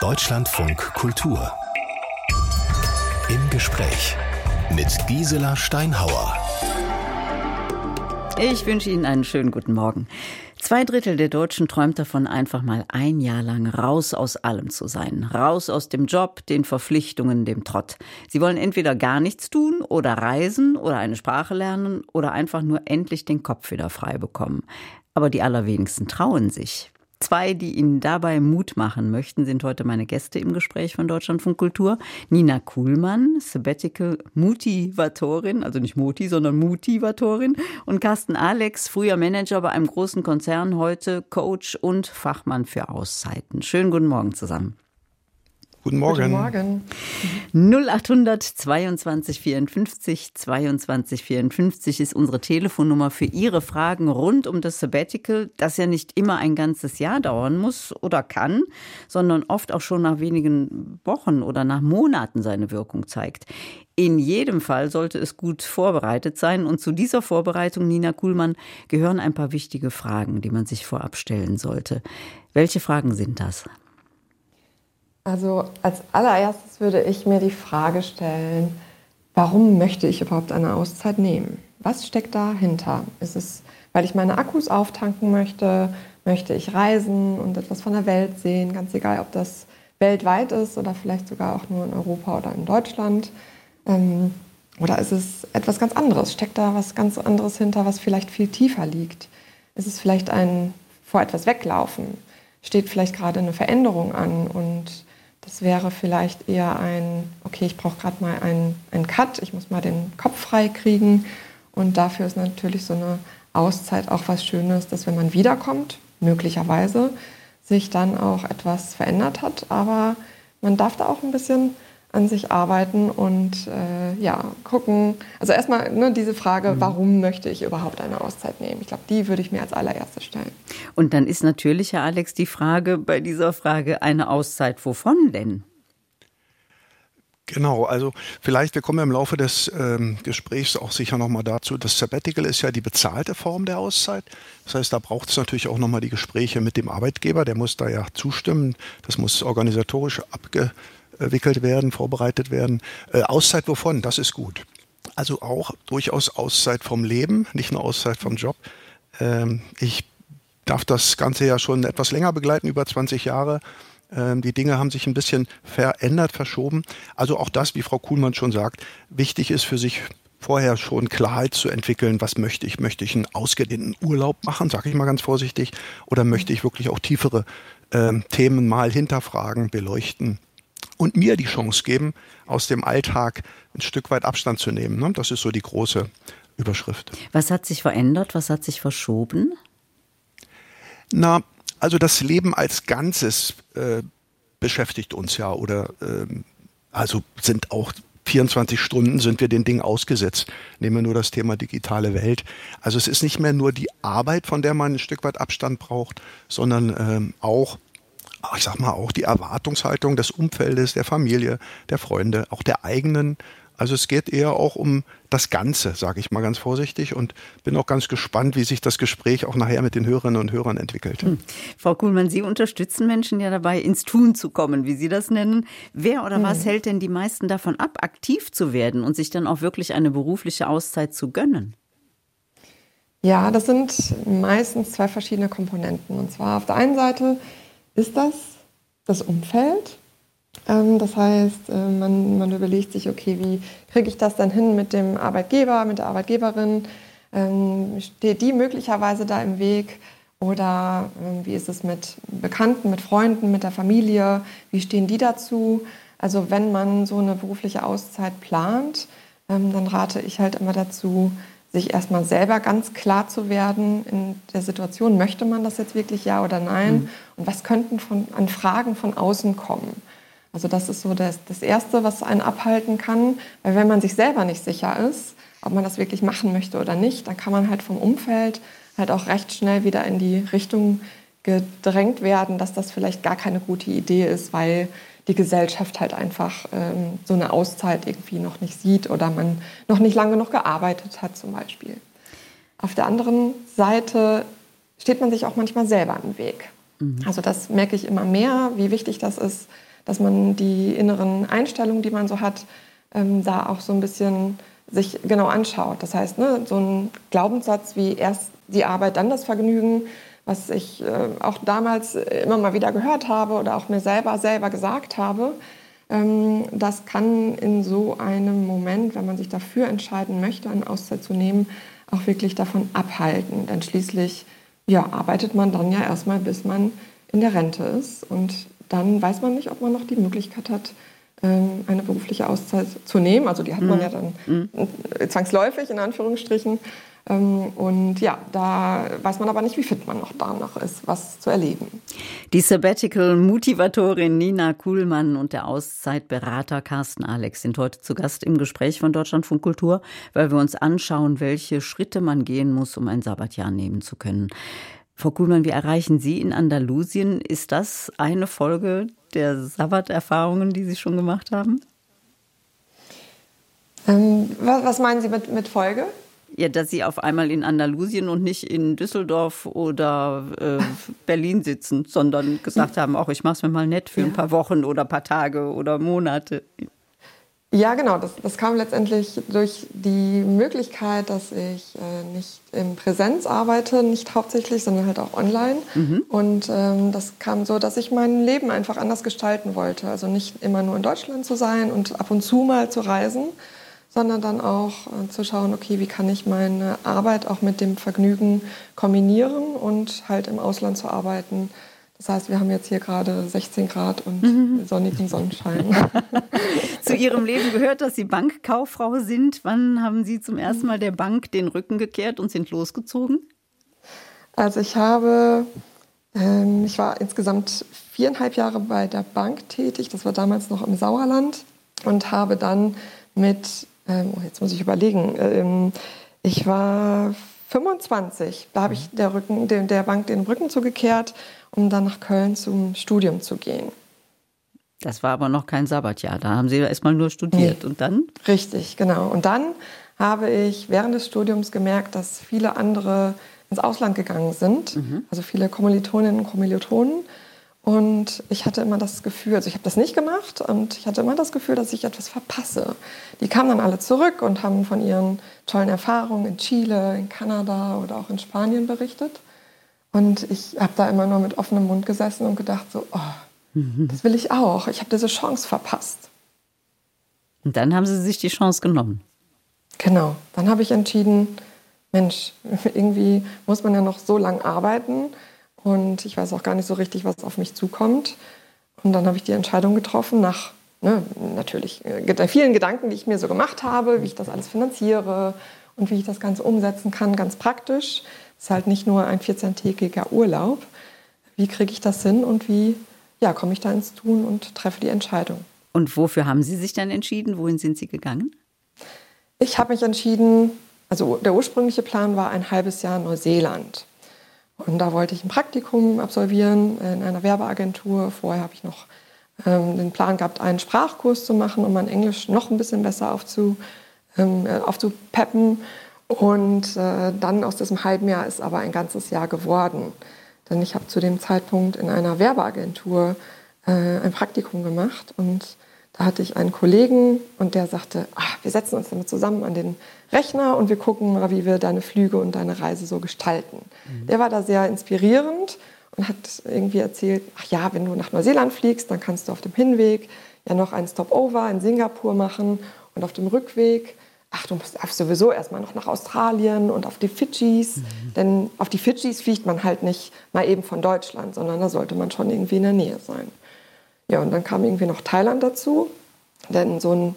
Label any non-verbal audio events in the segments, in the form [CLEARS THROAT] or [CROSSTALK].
Deutschlandfunk Kultur. Im Gespräch mit Gisela Steinhauer. Ich wünsche Ihnen einen schönen guten Morgen. Zwei Drittel der Deutschen träumt davon, einfach mal ein Jahr lang raus aus allem zu sein. Raus aus dem Job, den Verpflichtungen, dem Trott. Sie wollen entweder gar nichts tun oder reisen oder eine Sprache lernen oder einfach nur endlich den Kopf wieder frei bekommen. Aber die allerwenigsten trauen sich. Zwei, die Ihnen dabei Mut machen möchten, sind heute meine Gäste im Gespräch von Deutschlandfunk Kultur. Nina Kuhlmann, Sabbatical Motivatorin, also nicht Moti, sondern Motivatorin. Und Carsten Alex, früher Manager bei einem großen Konzern, heute Coach und Fachmann für Auszeiten. Schönen guten Morgen zusammen. Guten Morgen. Guten Morgen. 0800 22 54 22 54 ist unsere Telefonnummer für Ihre Fragen rund um das Sabbatical, das ja nicht immer ein ganzes Jahr dauern muss oder kann, sondern oft auch schon nach wenigen Wochen oder nach Monaten seine Wirkung zeigt. In jedem Fall sollte es gut vorbereitet sein. Und zu dieser Vorbereitung, Nina Kuhlmann, gehören ein paar wichtige Fragen, die man sich vorab stellen sollte. Welche Fragen sind das? Also als allererstes würde ich mir die Frage stellen, warum möchte ich überhaupt eine Auszeit nehmen? Was steckt dahinter? Ist es, weil ich meine Akkus auftanken möchte? Möchte ich reisen und etwas von der Welt sehen? Ganz egal, ob das weltweit ist oder vielleicht sogar auch nur in Europa oder in Deutschland. Ähm, oder ist es etwas ganz anderes? Steckt da was ganz anderes hinter, was vielleicht viel tiefer liegt? Ist es vielleicht ein vor etwas weglaufen? Steht vielleicht gerade eine Veränderung an und das wäre vielleicht eher ein, okay, ich brauche gerade mal einen, einen Cut, ich muss mal den Kopf frei kriegen. Und dafür ist natürlich so eine Auszeit auch was Schönes, dass wenn man wiederkommt, möglicherweise, sich dann auch etwas verändert hat. Aber man darf da auch ein bisschen an sich arbeiten und äh, ja, gucken. Also erstmal ne, diese Frage, mhm. warum möchte ich überhaupt eine Auszeit nehmen? Ich glaube, die würde ich mir als allererstes stellen. Und dann ist natürlich, Herr Alex, die Frage bei dieser Frage, eine Auszeit wovon denn? Genau, also vielleicht, wir kommen im Laufe des ähm, Gesprächs auch sicher nochmal dazu, das Sabbatical ist ja die bezahlte Form der Auszeit. Das heißt, da braucht es natürlich auch nochmal die Gespräche mit dem Arbeitgeber, der muss da ja zustimmen, das muss organisatorisch abge abgewickelt werden, vorbereitet werden. Äh, Auszeit wovon? Das ist gut. Also auch durchaus Auszeit vom Leben, nicht nur Auszeit vom Job. Ähm, ich darf das Ganze ja schon etwas länger begleiten, über 20 Jahre. Ähm, die Dinge haben sich ein bisschen verändert, verschoben. Also auch das, wie Frau Kuhlmann schon sagt, wichtig ist für sich vorher schon Klarheit zu entwickeln, was möchte ich? Möchte ich einen ausgedehnten Urlaub machen, sage ich mal ganz vorsichtig, oder möchte ich wirklich auch tiefere ähm, Themen mal hinterfragen, beleuchten? Und mir die Chance geben, aus dem Alltag ein Stück weit Abstand zu nehmen. Ne? Das ist so die große Überschrift. Was hat sich verändert? Was hat sich verschoben? Na, also das Leben als Ganzes äh, beschäftigt uns ja oder äh, also sind auch 24 Stunden sind wir den Dingen ausgesetzt. Nehmen wir nur das Thema digitale Welt. Also es ist nicht mehr nur die Arbeit, von der man ein Stück weit Abstand braucht, sondern ähm, auch ich sag mal auch die Erwartungshaltung des Umfeldes, der Familie, der Freunde, auch der eigenen. Also es geht eher auch um das Ganze, sage ich mal ganz vorsichtig und bin auch ganz gespannt, wie sich das Gespräch auch nachher mit den Hörerinnen und Hörern entwickelt. Hm. Frau Kuhlmann, Sie unterstützen Menschen ja dabei, ins Tun zu kommen, wie Sie das nennen. Wer oder hm. was hält denn die meisten davon ab, aktiv zu werden und sich dann auch wirklich eine berufliche Auszeit zu gönnen? Ja, das sind meistens zwei verschiedene Komponenten. Und zwar auf der einen Seite ist das das Umfeld. Ähm, das heißt, äh, man, man, überlegt sich, okay, wie kriege ich das dann hin mit dem Arbeitgeber, mit der Arbeitgeberin? Ähm, steht die möglicherweise da im Weg? Oder ähm, wie ist es mit Bekannten, mit Freunden, mit der Familie? Wie stehen die dazu? Also wenn man so eine berufliche Auszeit plant, dann rate ich halt immer dazu, sich erstmal selber ganz klar zu werden in der Situation, möchte man das jetzt wirklich ja oder nein? Mhm. Und was könnten von, an Fragen von außen kommen? Also das ist so das, das Erste, was einen abhalten kann. Weil wenn man sich selber nicht sicher ist, ob man das wirklich machen möchte oder nicht, dann kann man halt vom Umfeld halt auch recht schnell wieder in die Richtung gedrängt werden, dass das vielleicht gar keine gute Idee ist, weil die Gesellschaft halt einfach ähm, so eine Auszeit irgendwie noch nicht sieht oder man noch nicht lange genug gearbeitet hat zum Beispiel. Auf der anderen Seite steht man sich auch manchmal selber im Weg. Mhm. Also das merke ich immer mehr, wie wichtig das ist, dass man die inneren Einstellungen, die man so hat, ähm, da auch so ein bisschen sich genau anschaut. Das heißt, ne, so ein Glaubenssatz wie erst die Arbeit, dann das Vergnügen, was ich äh, auch damals immer mal wieder gehört habe oder auch mir selber selber gesagt habe, ähm, das kann in so einem Moment, wenn man sich dafür entscheiden möchte, eine Auszeit zu nehmen, auch wirklich davon abhalten. Denn schließlich ja, arbeitet man dann ja erstmal, bis man in der Rente ist. Und dann weiß man nicht, ob man noch die Möglichkeit hat, ähm, eine berufliche Auszeit zu nehmen. Also die hat man mhm. ja dann mhm. zwangsläufig in Anführungsstrichen. Ähm, und ja, da weiß man aber nicht, wie fit man noch danach ist, was zu erleben. Die Sabbatical-Motivatorin Nina Kuhlmann und der Auszeitberater Carsten Alex sind heute zu Gast im Gespräch von Deutschlandfunk Kultur, weil wir uns anschauen, welche Schritte man gehen muss, um ein Sabbatjahr nehmen zu können. Frau Kuhlmann, wie erreichen Sie in Andalusien? Ist das eine Folge der Sabbaterfahrungen, die Sie schon gemacht haben? Ähm, was meinen Sie mit, mit Folge? Ja, dass Sie auf einmal in Andalusien und nicht in Düsseldorf oder äh, Berlin sitzen, sondern gesagt haben, auch ich mache es mir mal nett für ein paar Wochen oder ein paar Tage oder Monate. Ja, genau. Das, das kam letztendlich durch die Möglichkeit, dass ich äh, nicht in Präsenz arbeite, nicht hauptsächlich, sondern halt auch online. Mhm. Und ähm, das kam so, dass ich mein Leben einfach anders gestalten wollte. Also nicht immer nur in Deutschland zu sein und ab und zu mal zu reisen, sondern dann auch äh, zu schauen, okay, wie kann ich meine Arbeit auch mit dem Vergnügen kombinieren und halt im Ausland zu arbeiten das heißt, wir haben jetzt hier gerade 16 Grad und mhm. sonnigen Sonnenschein. [LAUGHS] Zu Ihrem Leben gehört, dass Sie Bankkauffrau sind. Wann haben Sie zum ersten Mal der Bank den Rücken gekehrt und sind losgezogen? Also ich habe, ähm, ich war insgesamt viereinhalb Jahre bei der Bank tätig. Das war damals noch im Sauerland und habe dann mit, ähm, oh, jetzt muss ich überlegen, ähm, ich war 25. Da habe ich der, Rücken, der Bank den Rücken zugekehrt um dann nach Köln zum Studium zu gehen. Das war aber noch kein Sabbatjahr. Da haben Sie erstmal nur studiert. Nee. Und dann? Richtig, genau. Und dann habe ich während des Studiums gemerkt, dass viele andere ins Ausland gegangen sind. Mhm. Also viele Kommilitoninnen und Kommilitonen. Und ich hatte immer das Gefühl, also ich habe das nicht gemacht und ich hatte immer das Gefühl, dass ich etwas verpasse. Die kamen dann alle zurück und haben von ihren tollen Erfahrungen in Chile, in Kanada oder auch in Spanien berichtet. Und ich habe da immer nur mit offenem Mund gesessen und gedacht, so, oh, mhm. das will ich auch. Ich habe diese Chance verpasst. Und dann haben Sie sich die Chance genommen. Genau. Dann habe ich entschieden, Mensch, [LAUGHS] irgendwie muss man ja noch so lange arbeiten und ich weiß auch gar nicht so richtig, was auf mich zukommt. Und dann habe ich die Entscheidung getroffen, nach ne, natürlich äh, vielen Gedanken, die ich mir so gemacht habe, wie ich das alles finanziere und wie ich das Ganze umsetzen kann, ganz praktisch. Es ist halt nicht nur ein 14-tägiger Urlaub. Wie kriege ich das hin und wie ja, komme ich da ins Tun und treffe die Entscheidung? Und wofür haben Sie sich dann entschieden? Wohin sind Sie gegangen? Ich habe mich entschieden, also der ursprüngliche Plan war ein halbes Jahr Neuseeland. Und da wollte ich ein Praktikum absolvieren in einer Werbeagentur. Vorher habe ich noch ähm, den Plan gehabt, einen Sprachkurs zu machen, um mein Englisch noch ein bisschen besser aufzu, ähm, äh, aufzupeppen. Und äh, dann aus diesem halben Jahr ist aber ein ganzes Jahr geworden. Denn ich habe zu dem Zeitpunkt in einer Werbeagentur äh, ein Praktikum gemacht und hatte ich einen Kollegen und der sagte, ach, wir setzen uns damit zusammen an den Rechner und wir gucken mal, wie wir deine Flüge und deine Reise so gestalten. Mhm. Der war da sehr inspirierend und hat irgendwie erzählt, ach ja, wenn du nach Neuseeland fliegst, dann kannst du auf dem Hinweg ja noch einen Stopover in Singapur machen und auf dem Rückweg ach, du musst sowieso erstmal noch nach Australien und auf die Fidschis. Mhm. Denn auf die Fidschis fliegt man halt nicht mal eben von Deutschland, sondern da sollte man schon irgendwie in der Nähe sein. Ja, und dann kam irgendwie noch Thailand dazu. Denn so ein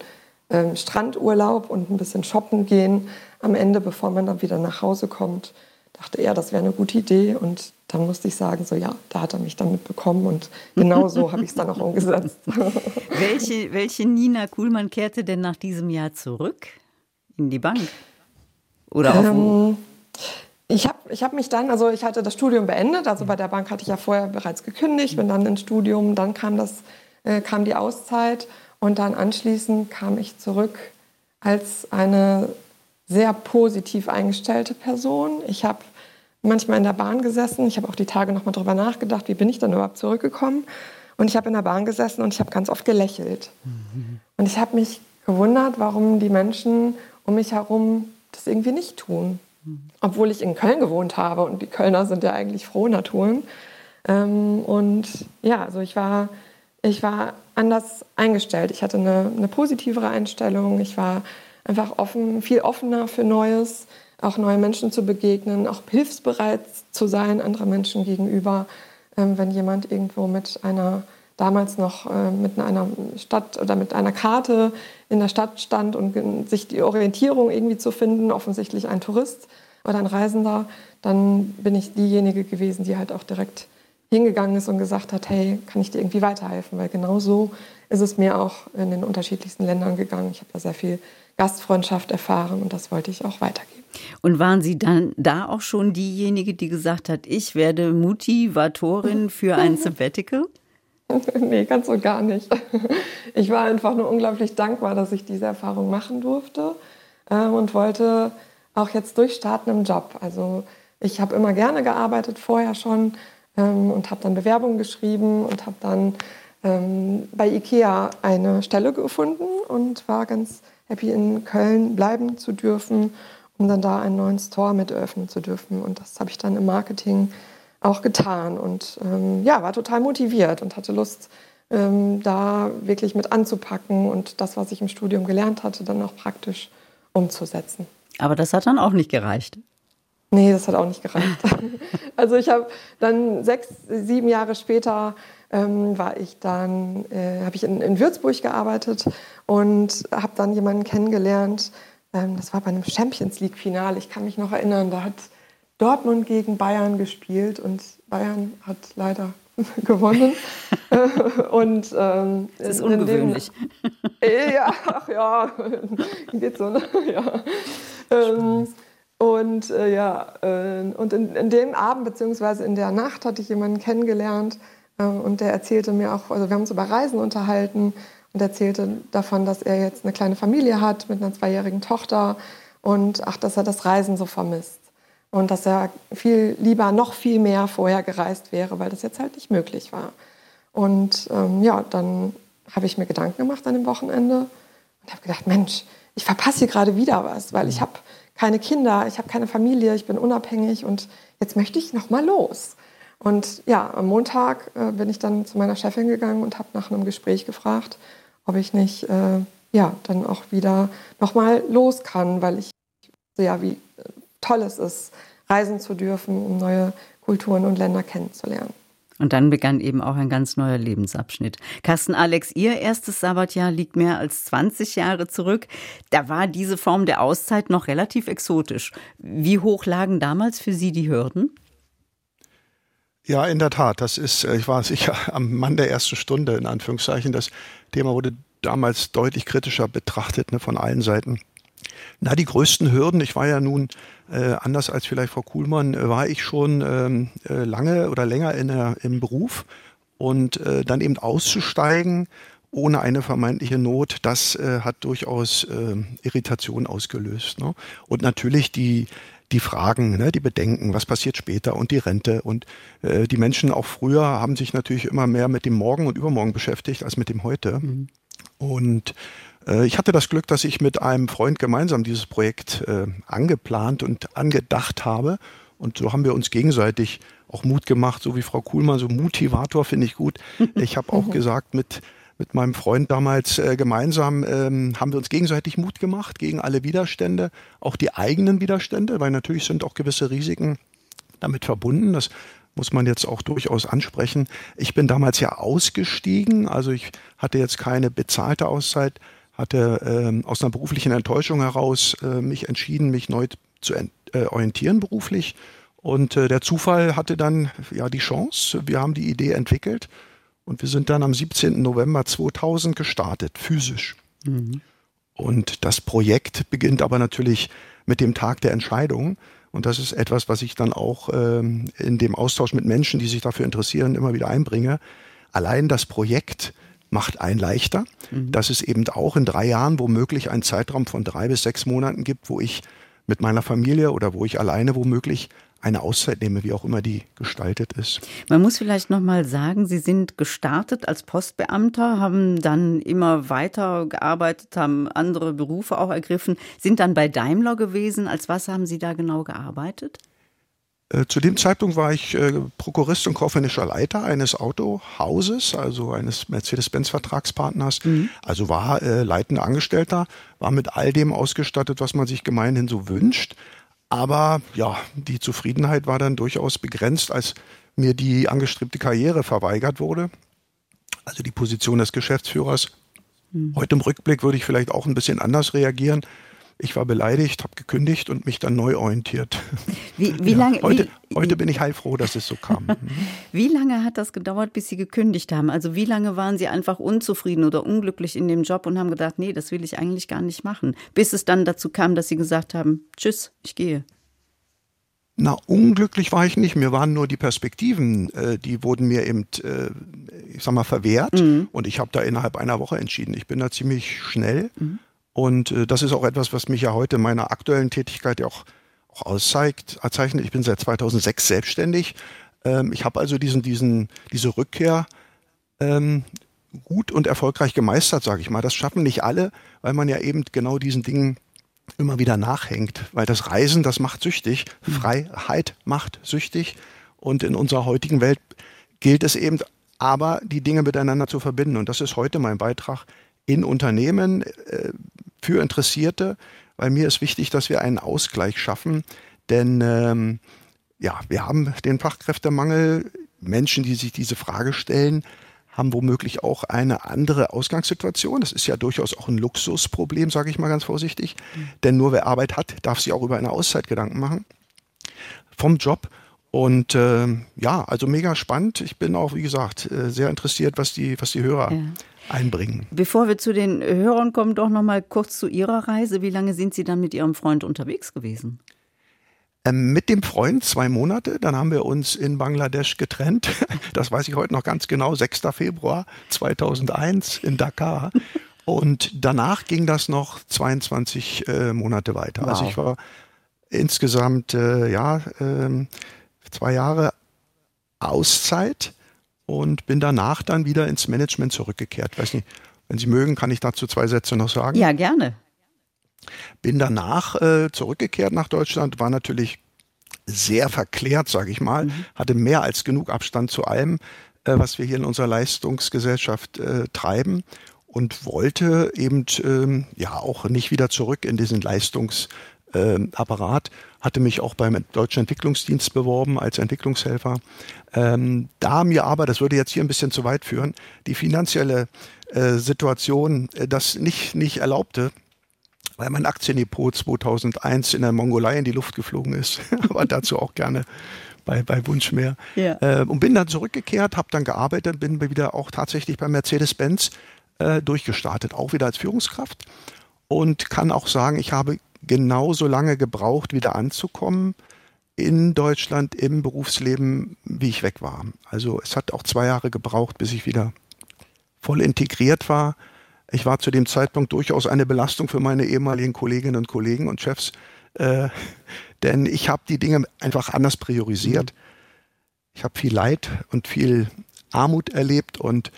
ähm, Strandurlaub und ein bisschen shoppen gehen am Ende, bevor man dann wieder nach Hause kommt, dachte er, das wäre eine gute Idee. Und dann musste ich sagen, so ja, da hat er mich dann mitbekommen und genau so habe ich es dann auch umgesetzt. [LAUGHS] welche, welche Nina Kuhlmann kehrte denn nach diesem Jahr zurück? in die Bank? Oder auf ähm, ich habe ich hab mich dann, also ich hatte das Studium beendet, also bei der Bank hatte ich ja vorher bereits gekündigt, bin dann ins Studium, dann kam, das, äh, kam die Auszeit und dann anschließend kam ich zurück als eine sehr positiv eingestellte Person. Ich habe manchmal in der Bahn gesessen, ich habe auch die Tage nochmal drüber nachgedacht, wie bin ich dann überhaupt zurückgekommen Und ich habe in der Bahn gesessen und ich habe ganz oft gelächelt. Mhm. Und ich habe mich gewundert, warum die Menschen um mich herum das irgendwie nicht tun. Obwohl ich in Köln gewohnt habe und die Kölner sind ja eigentlich frohe Naturen. Ähm, und ja, also ich war, ich war anders eingestellt. Ich hatte eine, eine positivere Einstellung. Ich war einfach offen, viel offener für Neues, auch neue Menschen zu begegnen, auch hilfsbereit zu sein anderen Menschen gegenüber. Ähm, wenn jemand irgendwo mit einer damals noch äh, mit einer Stadt oder mit einer Karte in der Stadt stand und sich die Orientierung irgendwie zu finden, offensichtlich ein Tourist oder ein Reisender, dann bin ich diejenige gewesen, die halt auch direkt hingegangen ist und gesagt hat, hey, kann ich dir irgendwie weiterhelfen? Weil genau so ist es mir auch in den unterschiedlichsten Ländern gegangen. Ich habe da sehr viel Gastfreundschaft erfahren und das wollte ich auch weitergeben. Und waren Sie dann da auch schon diejenige, die gesagt hat, ich werde Motivatorin für ein [LAUGHS] Sabbatical? [LAUGHS] nee, ganz und gar nicht. [LAUGHS] Ich war einfach nur unglaublich dankbar, dass ich diese Erfahrung machen durfte äh, und wollte auch jetzt durchstarten im Job. Also ich habe immer gerne gearbeitet, vorher schon, ähm, und habe dann Bewerbungen geschrieben und habe dann ähm, bei IKEA eine Stelle gefunden und war ganz happy, in Köln bleiben zu dürfen, um dann da einen neuen Store mit eröffnen zu dürfen. Und das habe ich dann im Marketing auch getan und ähm, ja, war total motiviert und hatte Lust, ähm, da wirklich mit anzupacken und das, was ich im Studium gelernt hatte, dann auch praktisch umzusetzen. Aber das hat dann auch nicht gereicht. Nee, das hat auch nicht gereicht. [LAUGHS] also ich habe dann sechs, sieben Jahre später ähm, war ich dann, äh, habe ich in, in, Würzburg gearbeitet und habe dann jemanden kennengelernt. Ähm, das war bei einem Champions League Finale. Ich kann mich noch erinnern, da hat Dortmund gegen Bayern gespielt und Bayern hat leider [LAUGHS] gewonnen. [LAUGHS] und ähm, das ist ungewöhnlich. Dem, [LAUGHS] ja, ach ja, geht so. Ne? Ja. Ähm, und äh, ja, äh, und in, in, dem Abend beziehungsweise in der Nacht hatte ich jemanden kennengelernt äh, und der erzählte mir auch, also wir haben uns über Reisen unterhalten und erzählte davon, dass er jetzt eine kleine Familie hat mit einer zweijährigen Tochter und ach, dass er das Reisen so vermisst und dass er viel lieber noch viel mehr vorher gereist wäre, weil das jetzt halt nicht möglich war. Und ähm, ja, dann habe ich mir Gedanken gemacht an dem Wochenende und habe gedacht, Mensch, ich verpasse hier gerade wieder was, weil ich habe keine Kinder, ich habe keine Familie, ich bin unabhängig und jetzt möchte ich noch mal los. Und ja, am Montag äh, bin ich dann zu meiner Chefin gegangen und habe nach einem Gespräch gefragt, ob ich nicht äh, ja dann auch wieder noch mal los kann, weil ich ja wie äh, toll es ist, reisen zu dürfen, um neue Kulturen und Länder kennenzulernen. Und dann begann eben auch ein ganz neuer Lebensabschnitt. Carsten Alex, Ihr erstes Sabbatjahr liegt mehr als 20 Jahre zurück. Da war diese Form der Auszeit noch relativ exotisch. Wie hoch lagen damals für Sie die Hürden? Ja, in der Tat. Das ist, äh, ich war sicher [LAUGHS] am Mann der ersten Stunde, in Anführungszeichen. Das Thema wurde damals deutlich kritischer betrachtet ne, von allen Seiten. Na, die größten Hürden, ich war ja nun äh, anders als vielleicht Frau Kuhlmann, äh, war ich schon ähm, äh, lange oder länger in der, im Beruf und äh, dann eben auszusteigen ohne eine vermeintliche Not, das äh, hat durchaus äh, Irritation ausgelöst. Ne? Und natürlich die, die Fragen, ne, die Bedenken, was passiert später und die Rente. Und äh, die Menschen auch früher haben sich natürlich immer mehr mit dem Morgen und Übermorgen beschäftigt als mit dem Heute. Mhm. Und ich hatte das Glück, dass ich mit einem Freund gemeinsam dieses Projekt äh, angeplant und angedacht habe. Und so haben wir uns gegenseitig auch Mut gemacht, so wie Frau Kuhlmann, so Motivator finde ich gut. [LAUGHS] Ich habe auch gesagt, mit, mit meinem Freund damals äh, gemeinsam ähm, haben wir uns gegenseitig Mut gemacht gegen alle Widerstände, auch die eigenen Widerstände, weil natürlich sind auch gewisse Risiken damit verbunden. Das muss man jetzt auch durchaus ansprechen. Ich bin damals ja ausgestiegen, also ich hatte jetzt keine bezahlte Auszeit, hatte ähm, aus einer beruflichen Enttäuschung heraus äh, mich entschieden, mich neu zu äh, orientieren beruflich. Und äh, der Zufall hatte dann ja die Chance. Wir haben die Idee entwickelt und wir sind dann am 17. November 2000 gestartet, physisch. Mhm. Und das Projekt beginnt aber natürlich mit dem Tag der Entscheidung. Und das ist etwas, was ich dann auch ähm, in dem Austausch mit Menschen, die sich dafür interessieren, immer wieder einbringe. Allein das Projekt macht einen leichter, mhm. dass es eben auch in drei Jahren womöglich einen Zeitraum von drei bis sechs Monaten gibt, wo ich mit meiner Familie oder wo ich alleine womöglich eine Auszeit nehme, wie auch immer die gestaltet ist. Man muss vielleicht noch mal sagen, Sie sind gestartet als Postbeamter, haben dann immer weiter gearbeitet, haben andere Berufe auch ergriffen, sind dann bei Daimler gewesen. Als was haben Sie da genau gearbeitet? Äh, zu dem Zeitpunkt war ich äh, Prokurist und kaufmännischer Leiter eines Autohauses, also eines Mercedes-Benz-Vertragspartners. Mhm. Also war äh, leitender Angestellter, war mit all dem ausgestattet, was man sich gemeinhin so wünscht. Aber ja, die Zufriedenheit war dann durchaus begrenzt, als mir die angestrebte Karriere verweigert wurde. Also die Position des Geschäftsführers. Mhm. Heute im Rückblick würde ich vielleicht auch ein bisschen anders reagieren. Ich war beleidigt, habe gekündigt und mich dann neu orientiert. Wie, wie ja, lange? Heute, wie, heute bin ich heilfroh, dass es so kam. [LAUGHS] wie lange hat das gedauert, bis Sie gekündigt haben? Also wie lange waren Sie einfach unzufrieden oder unglücklich in dem Job und haben gedacht, nee, das will ich eigentlich gar nicht machen, bis es dann dazu kam, dass Sie gesagt haben, tschüss, ich gehe. Na, unglücklich war ich nicht. Mir waren nur die Perspektiven, äh, die wurden mir eben, äh, ich sag mal, verwehrt. Mhm. Und ich habe da innerhalb einer Woche entschieden. Ich bin da ziemlich schnell. Mhm. Und äh, das ist auch etwas, was mich ja heute in meiner aktuellen Tätigkeit ja auch, auch auszeichnet. Ich bin seit 2006 selbstständig. Ähm, ich habe also diesen, diesen, diese Rückkehr ähm, gut und erfolgreich gemeistert, sage ich mal. Das schaffen nicht alle, weil man ja eben genau diesen Dingen immer wieder nachhängt. Weil das Reisen, das macht süchtig. Mhm. Freiheit macht süchtig. Und in unserer heutigen Welt gilt es eben aber, die Dinge miteinander zu verbinden. Und das ist heute mein Beitrag in Unternehmen äh, für Interessierte, weil mir ist wichtig, dass wir einen Ausgleich schaffen, denn ähm, ja, wir haben den Fachkräftemangel. Menschen, die sich diese Frage stellen, haben womöglich auch eine andere Ausgangssituation. Das ist ja durchaus auch ein Luxusproblem, sage ich mal ganz vorsichtig. Mhm. Denn nur wer Arbeit hat, darf sich auch über eine Auszeit Gedanken machen vom Job. Und äh, ja, also mega spannend. Ich bin auch, wie gesagt, äh, sehr interessiert, was die, was die Hörer ja einbringen. Bevor wir zu den Hörern kommen, doch noch mal kurz zu Ihrer Reise. Wie lange sind Sie dann mit Ihrem Freund unterwegs gewesen? Ähm, mit dem Freund zwei Monate, dann haben wir uns in Bangladesch getrennt. [LAUGHS] Das weiß ich heute noch ganz genau, 6. Februar 2001 in Dakar. Und danach ging das noch 22 äh, Monate weiter. Also wow. Also ich war insgesamt äh, ja äh, zwei Jahre Auszeit und bin danach dann wieder ins Management zurückgekehrt. Weiß nicht, wenn Sie mögen, kann ich dazu zwei Sätze noch sagen. Ja, gerne. Bin danach äh, zurückgekehrt nach Deutschland, war natürlich sehr verklärt, sage ich mal, mhm. hatte mehr als genug Abstand zu allem, äh, was wir hier in unserer Leistungsgesellschaft äh, treiben und wollte eben ähm, ja auch nicht wieder zurück in diesen Leistungsapparat. hatte mich auch beim Deutschen Entwicklungsdienst beworben als Entwicklungshelfer, ähm, da mir aber, das würde jetzt hier ein bisschen zu weit führen, die finanzielle äh, Situation äh, das nicht, nicht erlaubte, weil mein Aktiendepot 2001 in der Mongolei in die Luft geflogen ist, [LAUGHS] aber dazu auch gerne bei, bei Wunsch mehr. Ja. Äh, und bin dann zurückgekehrt, habe dann gearbeitet, bin wieder auch tatsächlich bei Mercedes-Benz äh, durchgestartet, auch wieder als Führungskraft und kann auch sagen, ich habe genauso lange gebraucht, wieder anzukommen in Deutschland im Berufsleben, wie ich weg war. Also es hat auch zwei Jahre gebraucht, bis ich wieder voll integriert war. Ich war zu dem Zeitpunkt durchaus eine Belastung für meine ehemaligen Kolleginnen und Kollegen und Chefs, äh, [LAUGHS] denn ich habe die Dinge einfach anders priorisiert. Ich habe viel Leid und viel Armut erlebt und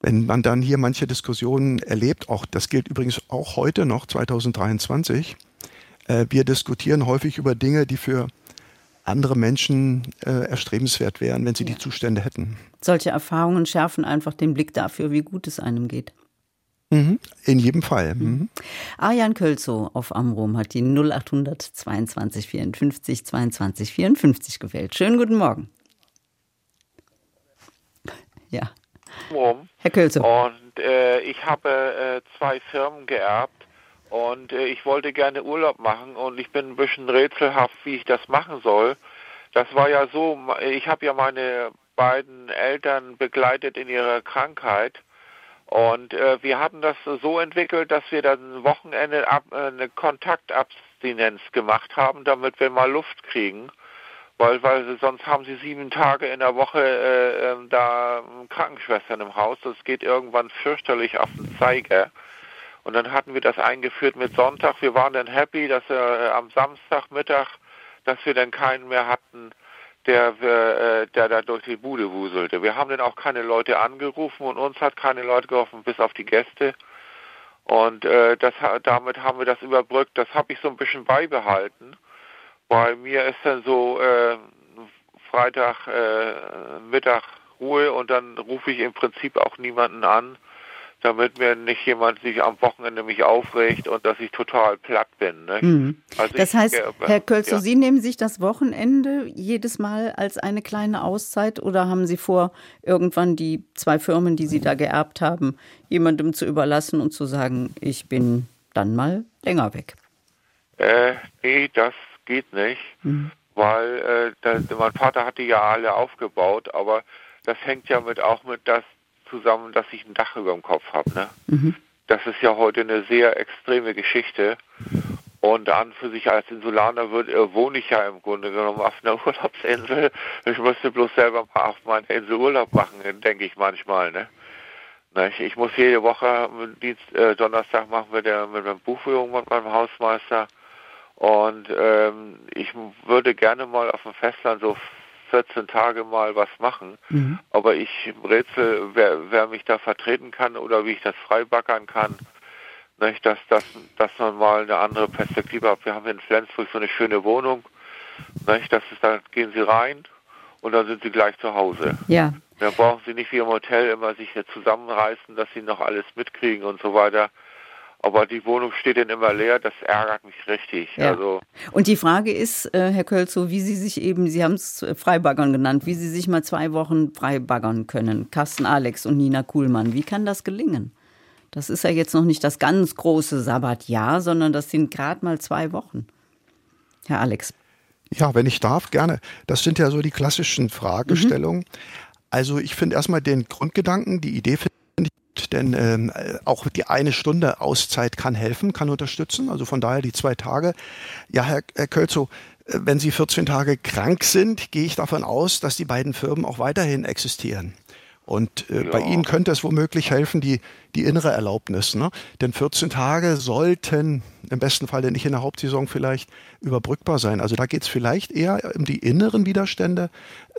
wenn man dann hier manche Diskussionen erlebt, auch das gilt übrigens auch heute noch 2023, äh, wir diskutieren häufig über Dinge, die für andere Menschen äh, erstrebenswert wären, wenn sie ja. die Zustände hätten. Solche Erfahrungen schärfen einfach den Blick dafür, wie gut es einem geht. Mhm. In jedem Fall. Mhm. mhm. Arjan Kölzow auf Amrum hat die 0800 22 54 22 54 gewählt. Schönen guten Morgen. Ja. Herr Kölzow. Und äh, ich habe äh, zwei Firmen geerbt und äh, ich wollte gerne Urlaub machen und ich bin ein bisschen rätselhaft, wie ich das machen soll. Das war ja so, ich habe ja meine beiden Eltern begleitet in ihrer Krankheit und äh, wir hatten das so entwickelt, dass wir dann Wochenende ab, äh, eine Kontaktabstinenz gemacht haben, damit wir mal Luft kriegen. Weil, weil sonst haben sie sieben Tage in der Woche äh, ähm, da Krankenschwestern im Haus. Das geht irgendwann fürchterlich auf den Zeiger. Und dann hatten wir das eingeführt mit Sonntag. Wir waren dann happy, dass äh, am Samstagmittag dass wir dann keinen mehr hatten, der, äh, der da durch die Bude wuselte. Wir haben dann auch keine Leute angerufen und uns hat keine Leute geholfen, bis auf die Gäste. Und äh, das, damit haben wir das überbrückt. Das habe ich so ein bisschen beibehalten. Bei mir ist dann so äh, Freitag äh, Mittag Ruhe und dann rufe ich im Prinzip auch niemanden an damit mir nicht jemand sich am Wochenende mich aufregt und dass ich total platt bin. Ne? Mhm. Also das heißt, äh, Herr Kölzow, ja. Sie nehmen sich das Wochenende jedes Mal als eine kleine Auszeit oder haben Sie vor, irgendwann die zwei Firmen, die Sie da geerbt haben, jemandem zu überlassen und zu sagen, ich bin dann mal länger weg? Äh, nee, das geht nicht, mhm. weil äh, das, mein Vater hat die ja alle aufgebaut, aber das hängt ja mit auch mit, dass zusammen, dass ich ein Dach über dem Kopf habe. Ne? Mhm. Das ist ja heute eine sehr extreme Geschichte. Und an für sich als Insulaner wird, äh, wohne ich ja im Grunde genommen auf einer [LAUGHS] Urlaubsinsel. Ich müsste bloß selber mal auf meiner Insel Urlaub machen, denke ich manchmal. Ne? Ich, ich muss jede Woche, Dienst, äh, Donnerstag machen wir der, mit einer Buchführung mit meinem Hausmeister. Und ähm, ich würde gerne mal auf dem Festland so 14 Tage mal was machen. Mhm. Aber ich rätsel, wer, wer mich da vertreten kann oder wie ich das freibackern kann. Nicht, dass, dass, dass man mal eine andere Perspektive hat. Wir haben in Flensburg so eine schöne Wohnung. Nicht, das ist, da gehen Sie rein und dann sind Sie gleich zu Hause. Ja. Dann brauchen Sie nicht wie im Hotel immer sich zusammenreißen, dass Sie noch alles mitkriegen und so weiter. Aber die Wohnung steht dann immer leer, das ärgert mich richtig. Ja. Also und die Frage ist, äh, Herr Kölzow, wie Sie sich eben, Sie haben es Freibaggern genannt, wie Sie sich mal zwei Wochen freibaggern können. Carsten Alex und Nina Kuhlmann, wie kann das gelingen? Das ist ja jetzt noch nicht das ganz große Sabbatjahr, sondern das sind gerade mal zwei Wochen. Herr Alex. Ja, wenn ich darf, gerne. Das sind ja so die klassischen Fragestellungen. Mhm. Also ich finde erstmal den Grundgedanken, die Idee finde denn ähm, auch die eine Stunde Auszeit kann helfen, kann unterstützen. Also von daher die zwei Tage. Ja, Herr, Herr Kölzow, äh, wenn Sie 14 Tage krank sind, gehe ich davon aus, dass die beiden Firmen auch weiterhin existieren. Und äh, ja. bei Ihnen könnte es womöglich helfen, die, die innere Erlaubnis. Ne? Denn 14 Tage sollten im besten Fall nicht in der Hauptsaison vielleicht überbrückbar sein. Also da geht es vielleicht eher um die inneren Widerstände.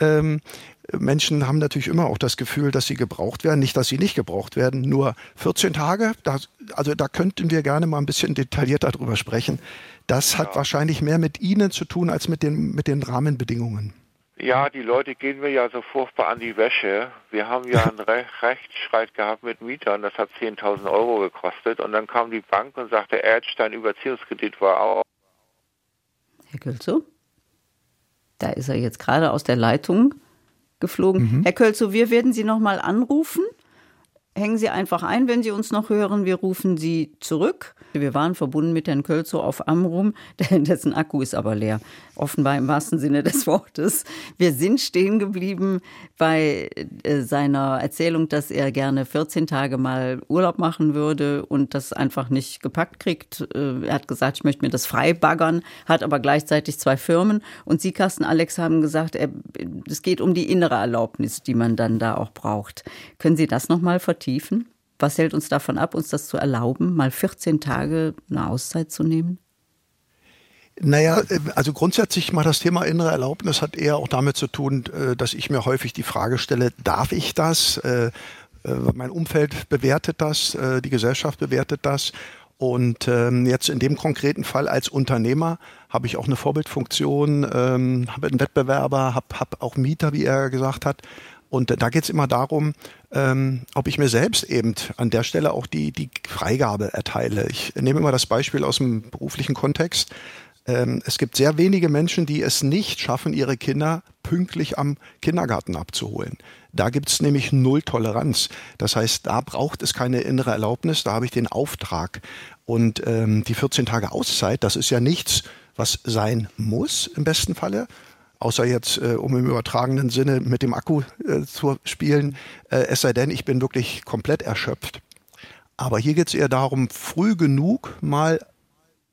Ähm, Menschen haben natürlich immer auch das Gefühl, dass sie gebraucht werden. Nicht, dass sie nicht gebraucht werden. Nur 14 Tage, da, also da könnten wir gerne mal ein bisschen detaillierter drüber sprechen. Das hat wahrscheinlich mehr mit Ihnen zu tun als mit den, mit den Rahmenbedingungen. Ja, die Leute gehen mir ja so furchtbar an die Wäsche. Wir haben ja einen [LAUGHS] Re Rechtsstreit gehabt mit Mietern, das hat 10.000 Euro gekostet. Und dann kam die Bank und sagte, Erdstein Überziehungskredit war auch. Herr Gülzow, da ist er jetzt gerade aus der Leitung geflogen. Mhm. Herr Kölzow, wir werden Sie nochmal anrufen. Hängen Sie einfach ein, wenn Sie uns noch hören. Wir rufen Sie zurück. Wir waren verbunden mit Herrn Kölzow auf Amrum, [LAUGHS] dessen Akku ist aber leer. Offenbar im wahrsten Sinne des Wortes. Wir sind stehen geblieben bei äh, seiner Erzählung, dass er gerne 14 Tage mal Urlaub machen würde und das einfach nicht gepackt kriegt. Äh, er hat gesagt, ich möchte mir das frei baggern, hat aber gleichzeitig zwei Firmen. Und Sie, Carsten Alex, haben gesagt, es geht um die innere Erlaubnis, die man dann da auch braucht. Können Sie das nochmal vertiefen? Was hält uns davon ab, uns das zu erlauben, mal 14 Tage eine Auszeit zu nehmen? Naja, äh, also grundsätzlich mal das Thema innere Erlaubnis hat eher auch damit zu tun, äh, dass ich mir häufig die Frage stelle, darf ich das? Äh, mein Umfeld bewertet das, die Gesellschaft bewertet das. Und ähm, jetzt in dem konkreten Fall als Unternehmer habe ich auch eine Vorbildfunktion, ähm, habe einen Wettbewerber, habe hab auch Mieter, wie er gesagt hat. Und da geht es immer darum, ähm, ob ich mir selbst eben an der Stelle auch die, die Freigabe erteile. Ich nehme immer das Beispiel aus dem beruflichen Kontext. Ähm, es gibt sehr wenige Menschen, die es nicht schaffen, ihre Kinder pünktlich am Kindergarten abzuholen. Da gibt es nämlich Null Toleranz. Das heißt, da braucht es keine innere Erlaubnis, da habe ich den Auftrag. Und ähm, die 14 Tage Auszeit, das ist ja nichts, was sein muss im besten Falle, außer jetzt, äh, um im übertragenen Sinne mit dem Akku äh, zu spielen, äh, es sei denn, ich bin wirklich komplett erschöpft. Aber hier geht es eher darum, früh genug mal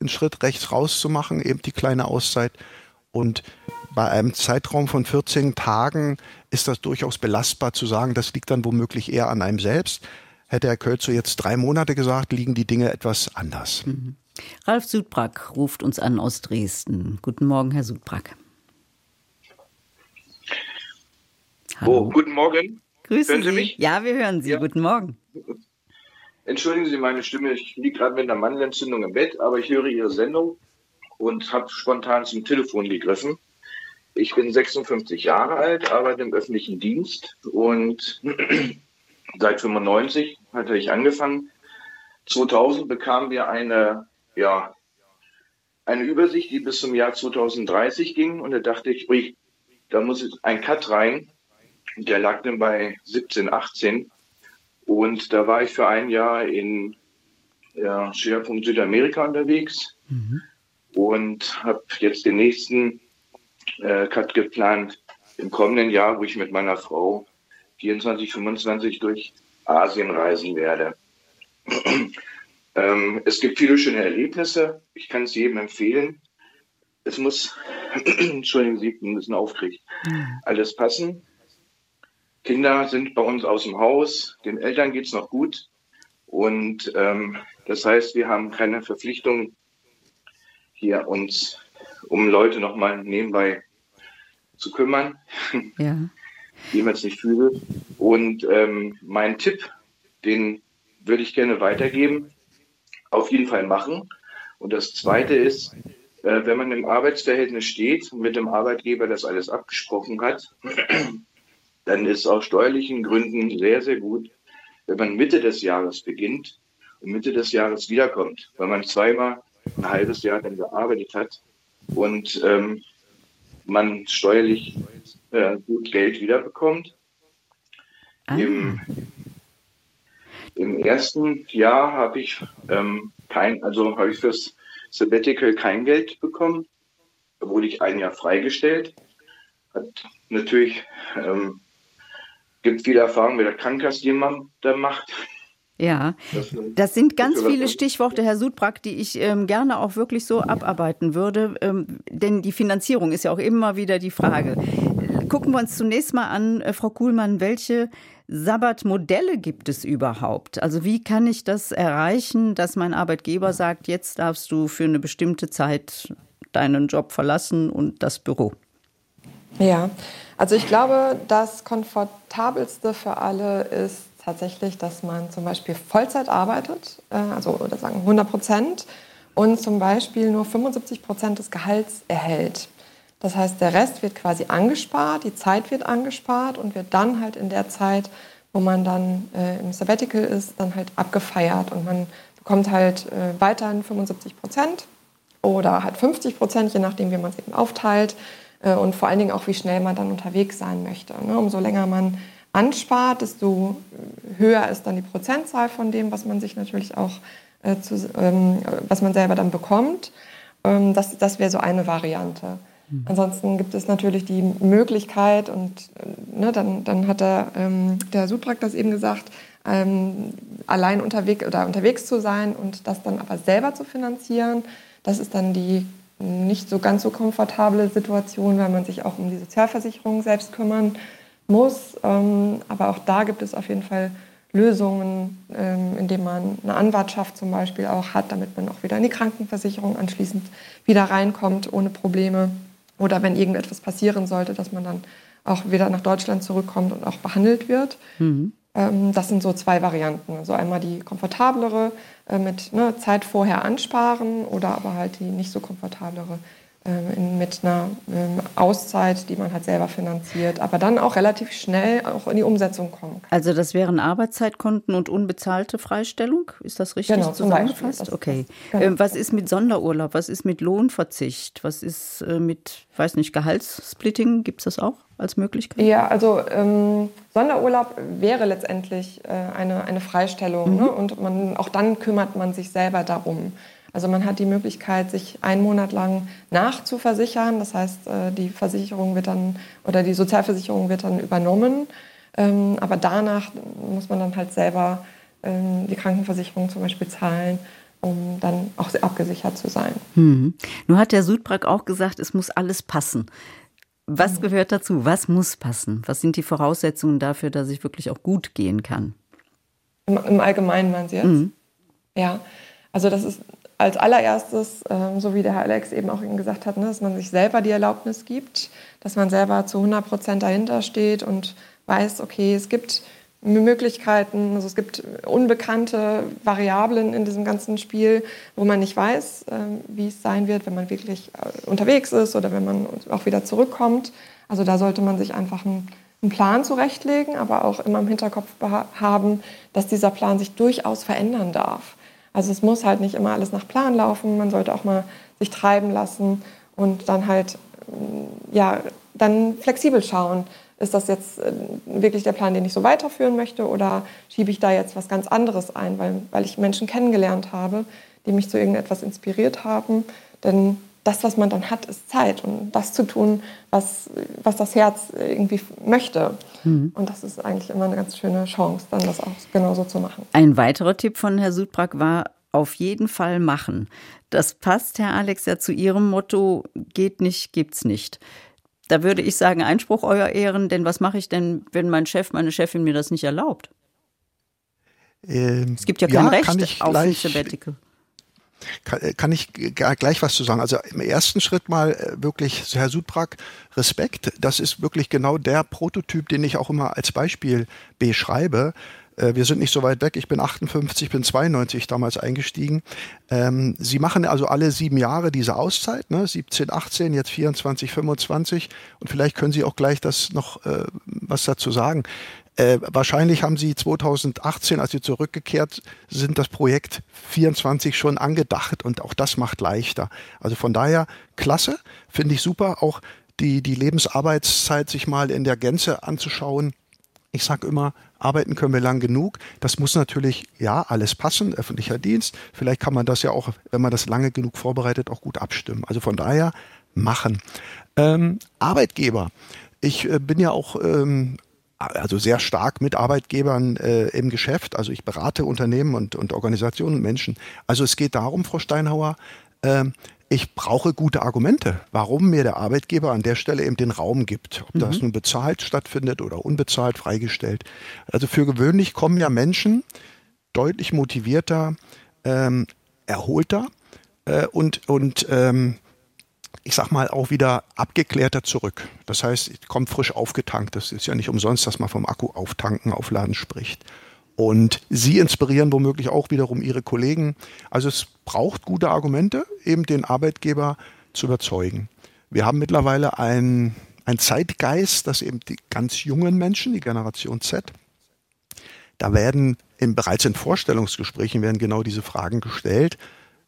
einen Schritt rechts rauszumachen, eben die kleine Auszeit. Und bei einem Zeitraum von 14 Tagen ist das durchaus belastbar zu sagen, das liegt dann womöglich eher an einem selbst. Hätte Herr Kölzer jetzt drei Monate gesagt, liegen die Dinge etwas anders. Mhm. Ralf Sudbrack ruft uns an aus Dresden. Guten Morgen, Herr Sudbrack. Hallo. Oh, guten Morgen. Grüßen hören Sie mich? Ja, wir hören Sie. Ja. Guten Morgen. Entschuldigen Sie meine Stimme, ich liege gerade mit einer Mandelentzündung im Bett, aber ich höre Ihre Sendung und habe spontan zum Telefon gegriffen. Ich bin 56 Jahre alt, arbeite im öffentlichen Dienst und [CLEARS THROAT] seit 95 hatte ich angefangen. 2000 bekamen wir eine, ja, eine Übersicht, die bis zum Jahr 2030 ging und da dachte ich, da muss ein Cut rein. Der lag dann bei 17, 18 und da war ich für ein Jahr in ja, Schwerpunkt Südamerika unterwegs mhm. und habe jetzt den nächsten äh, Cut geplant im kommenden Jahr, wo ich mit meiner Frau 24, 25 durch Asien reisen werde. [CLEARS THROAT] ähm, es gibt viele schöne Erlebnisse. Ich kann es jedem empfehlen. Es muss, [CLEARS THROAT] Entschuldigen Sie, ein bisschen aufkriegt, mhm. alles passen. Kinder sind bei uns aus dem Haus, den Eltern geht es noch gut. Und ähm, das heißt, wir haben keine Verpflichtung, hier uns um Leute nochmal nebenbei zu kümmern, ja. [LAUGHS] die man jetzt nicht fühle. Und ähm, mein Tipp, den würde ich gerne weitergeben, auf jeden Fall machen. Und das Zweite ist, äh, wenn man im Arbeitsverhältnis steht und mit dem Arbeitgeber das alles abgesprochen hat, dann ist aus steuerlichen Gründen sehr, sehr gut, wenn man Mitte des Jahres beginnt und Mitte des Jahres wiederkommt, weil man zweimal ein halbes Jahr dann gearbeitet hat und ähm, man steuerlich äh, gut Geld wiederbekommt. Ah. Im, Im ersten Jahr habe ich ähm, kein, also habe ich fürs Sabbatical kein Geld bekommen, wurde ich ein Jahr freigestellt. Hat natürlich ähm, gibt viel Erfahrung mit der Krankenkasse, die man da macht. Ja, das sind ganz viele Stichworte, Herr Sudbrack, die ich ähm, gerne auch wirklich so abarbeiten würde. Ähm, denn die Finanzierung ist ja auch immer wieder die Frage. Gucken wir uns zunächst mal an, äh, Frau Kuhlmann, welche Sabbatmodelle gibt es überhaupt? Also wie kann ich das erreichen, dass mein Arbeitgeber sagt, jetzt darfst du für eine bestimmte Zeit deinen Job verlassen und das Büro? Ja, also ich glaube, das komfortabelste für alle ist tatsächlich, dass man zum Beispiel Vollzeit arbeitet, äh, also oder sagen 100 Prozent und zum Beispiel nur 75 Prozent des Gehalts erhält. Das heißt, der Rest wird quasi angespart, die Zeit wird angespart und wird dann halt in der Zeit, wo man dann äh, im Sabbatical ist, dann halt abgefeiert und man bekommt halt äh, weiterhin 75 Prozent oder halt 50 Prozent, je nachdem, wie man es eben aufteilt und vor allen Dingen auch, wie schnell man dann unterwegs sein möchte. Ne? Umso länger man anspart, desto höher ist dann die Prozentzahl von dem, was man sich natürlich auch äh, zu, ähm, was man selber dann bekommt. Ähm, das das wäre so eine Variante. Mhm. Ansonsten gibt es natürlich die Möglichkeit, und äh, ne, dann, dann hat der, ähm, der Sudrak das eben gesagt, ähm, allein unterwegs oder unterwegs zu sein und das dann aber selber zu finanzieren. Das ist dann die nicht so ganz so komfortable Situation, weil man sich auch um die Sozialversicherung selbst kümmern muss. Ähm, aber auch da gibt es auf jeden Fall Lösungen, ähm, indem man eine Anwartschaft zum Beispiel auch hat, damit man auch wieder in die Krankenversicherung anschließend wieder reinkommt ohne Probleme. Oder wenn irgendetwas passieren sollte, dass man dann auch wieder nach Deutschland zurückkommt und auch behandelt wird. Mhm. Ähm, das sind so zwei Varianten. Also einmal die komfortablere mit ne, Zeit vorher ansparen oder aber halt die nicht so komfortablere ähm, mit einer ähm, Auszeit, die man halt selber finanziert, aber dann auch relativ schnell auch in die Umsetzung kommen kann. Also das wären Arbeitszeitkonten und unbezahlte Freistellung, ist das richtig genau, zusammengefasst? Das, okay. Genau. Ähm, was ist mit Sonderurlaub? Was ist mit Lohnverzicht? Was ist äh, mit, weiß nicht, Gehaltssplitting? Gibt es das auch als Möglichkeit? Ja, also ähm, Sonderurlaub wäre letztendlich äh, eine, eine Freistellung mhm. ne? und man, auch dann kümmert man sich selber darum. Also man hat die Möglichkeit, sich einen Monat lang nachzuversichern. Das heißt, äh, die Versicherung wird dann oder die Sozialversicherung wird dann übernommen. Ähm, aber danach muss man dann halt selber ähm, die Krankenversicherung zum Beispiel zahlen, um dann auch abgesichert zu sein. Hm. Nun hat der Südbrack auch gesagt, es muss alles passen. Was mhm. gehört dazu? Was muss passen? Was sind die Voraussetzungen dafür, dass ich wirklich auch gut gehen kann? Im, im Allgemeinen meinen Sie jetzt? Mhm. Ja, also das ist als allererstes, ähm, so wie der Herr Alex eben auch gesagt hat, ne, dass man sich selber die Erlaubnis gibt, dass man selber zu 100 Prozent dahinter steht und weiß, okay, es gibt Möglichkeiten, also es gibt unbekannte Variablen in diesem ganzen Spiel, wo man nicht weiß, ähm, wie es sein wird, wenn man wirklich äh, unterwegs ist oder wenn man auch wieder zurückkommt. Also da sollte man sich einfach einen, einen Plan zurechtlegen, aber auch immer im Hinterkopf haben, dass dieser Plan sich durchaus verändern darf. Also es muss halt nicht immer alles nach Plan laufen, man sollte auch mal sich treiben lassen und dann halt ja, dann flexibel schauen. Ist das jetzt äh, wirklich der Plan, den ich so weiterführen möchte oder schiebe ich da jetzt was ganz anderes ein, weil, weil ich Menschen kennengelernt habe, die mich zu irgendetwas inspiriert haben. Denn das, was man dann hat, ist Zeit und das zu tun, was, was das Herz irgendwie möchte. Mhm. Und das ist eigentlich immer eine ganz schöne Chance, dann das auch genauso zu machen. Ein weiterer Tipp von Herrn Südbrack war, auf jeden Fall machen. Das passt, Herr Alex, ja zu Ihrem Motto, geht nicht, gibt's nicht. Da würde ich sagen, Einspruch, Euer Ehren, denn was mache ich denn, wenn mein Chef, meine Chefin mir das nicht erlaubt? Ähm, es gibt ja kein ja, Recht auf ein Sabbatical. Kann, äh, kann, ich gleich was zu sagen. Also im ersten Schritt mal äh, wirklich, Herr Sudbrak, Respekt. Das ist wirklich genau der Prototyp, den ich auch immer als Beispiel beschreibe. Äh, wir sind nicht so weit weg. Ich bin 58, bin 92 damals eingestiegen. Ähm, Sie machen also alle sieben Jahre diese Auszeit, ne? 17, 18, jetzt 24, 25. Und vielleicht können Sie auch gleich das noch äh, was dazu sagen. Äh, wahrscheinlich haben Sie 2018, als Sie zurückgekehrt sind, das Projekt 24 schon angedacht und auch das macht leichter. Also von daher klasse, finde ich super, auch die, die Lebensarbeitszeit sich mal in der Gänze anzuschauen. Ich sage immer, arbeiten können wir lang genug. Das muss natürlich, ja, alles passen, öffentlicher Dienst. Vielleicht kann man das ja auch, wenn man das lange genug vorbereitet, auch gut abstimmen. Also von daher machen. Ähm, Arbeitgeber. Ich äh, bin ja auch ähm, also sehr stark mit Arbeitgebern äh, im Geschäft. Also ich berate Unternehmen und, und Organisationen und Menschen. Also es geht darum, Frau Steinhauer, äh, ich brauche gute Argumente, warum mir der Arbeitgeber an der Stelle eben den Raum gibt. Ob mhm. das nun bezahlt stattfindet oder unbezahlt freigestellt. Also für gewöhnlich kommen ja Menschen deutlich motivierter, ähm, erholter äh, und, und ähm, ich sag mal, auch wieder abgeklärter zurück. Das heißt, ich komme frisch aufgetankt. Das ist ja nicht umsonst, dass man vom Akku auftanken, aufladen spricht. Und sie inspirieren womöglich auch wiederum ihre Kollegen. Also es braucht gute Argumente, eben den Arbeitgeber zu überzeugen. Wir haben mittlerweile ein, ein Zeitgeist, dass eben die ganz jungen Menschen, die Generation Z, da werden in, bereits in Vorstellungsgesprächen werden genau diese Fragen gestellt.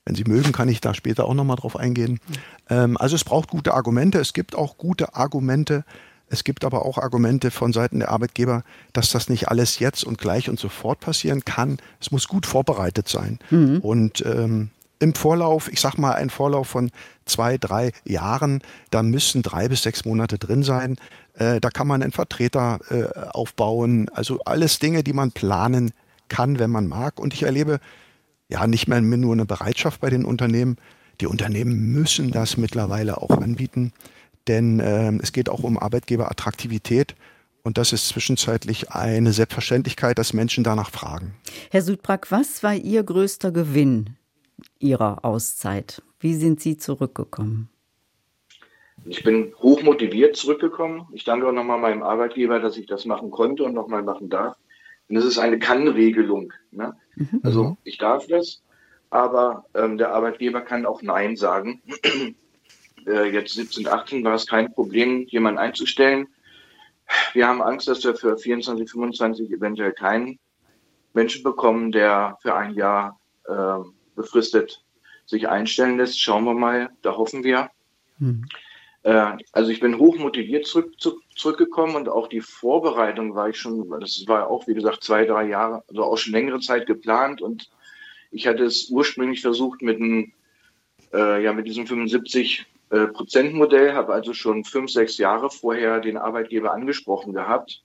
Wenn Sie mögen, kann ich da später auch nochmal drauf eingehen. Ähm, also es braucht gute Argumente. Es gibt auch gute Argumente es gibt aber auch Argumente von Seiten der Arbeitgeber, dass das nicht alles jetzt und gleich und sofort passieren kann. Es muss gut vorbereitet sein. Mhm. Und ähm, im Vorlauf, ich sag mal, ein Vorlauf von zwei, drei Jahren, da müssen drei bis sechs Monate drin sein. Äh, da kann man einen Vertreter äh, aufbauen. Also alles Dinge, die man planen kann, wenn man mag. Und ich erlebe ja nicht mehr nur eine Bereitschaft bei den Unternehmen. Die Unternehmen müssen das mittlerweile auch anbieten denn äh, es geht auch um Arbeitgeberattraktivität. Und das ist zwischenzeitlich eine Selbstverständlichkeit, dass Menschen danach fragen. Herr Südbrack, was war Ihr größter Gewinn Ihrer Auszeit? Wie sind Sie zurückgekommen? Ich bin hochmotiviert zurückgekommen. Ich danke auch nochmal meinem Arbeitgeber, dass ich das machen konnte und nochmal machen darf. Und das ist eine Kann-Regelung. Ne? Mhm. Also ich darf das, aber ähm, der Arbeitgeber kann auch Nein sagen [CLEARS THROAT] äh, jetzt 17, 18 war es kein Problem, jemanden einzustellen. Wir haben Angst, dass wir für 24, 25 eventuell keinen Menschen bekommen, der für ein Jahr äh, befristet sich einstellen lässt. Schauen wir mal, da hoffen wir. Mhm. Äh, also ich bin hoch motiviert zurück, zu, zurückgekommen und auch die Vorbereitung war ich schon, das war auch wie gesagt zwei, drei Jahre, also auch schon längere Zeit geplant und ich hatte es ursprünglich versucht mit einem, äh, ja mit diesem 75 äh, Prozentmodell, habe also schon fünf, sechs Jahre vorher den Arbeitgeber angesprochen gehabt.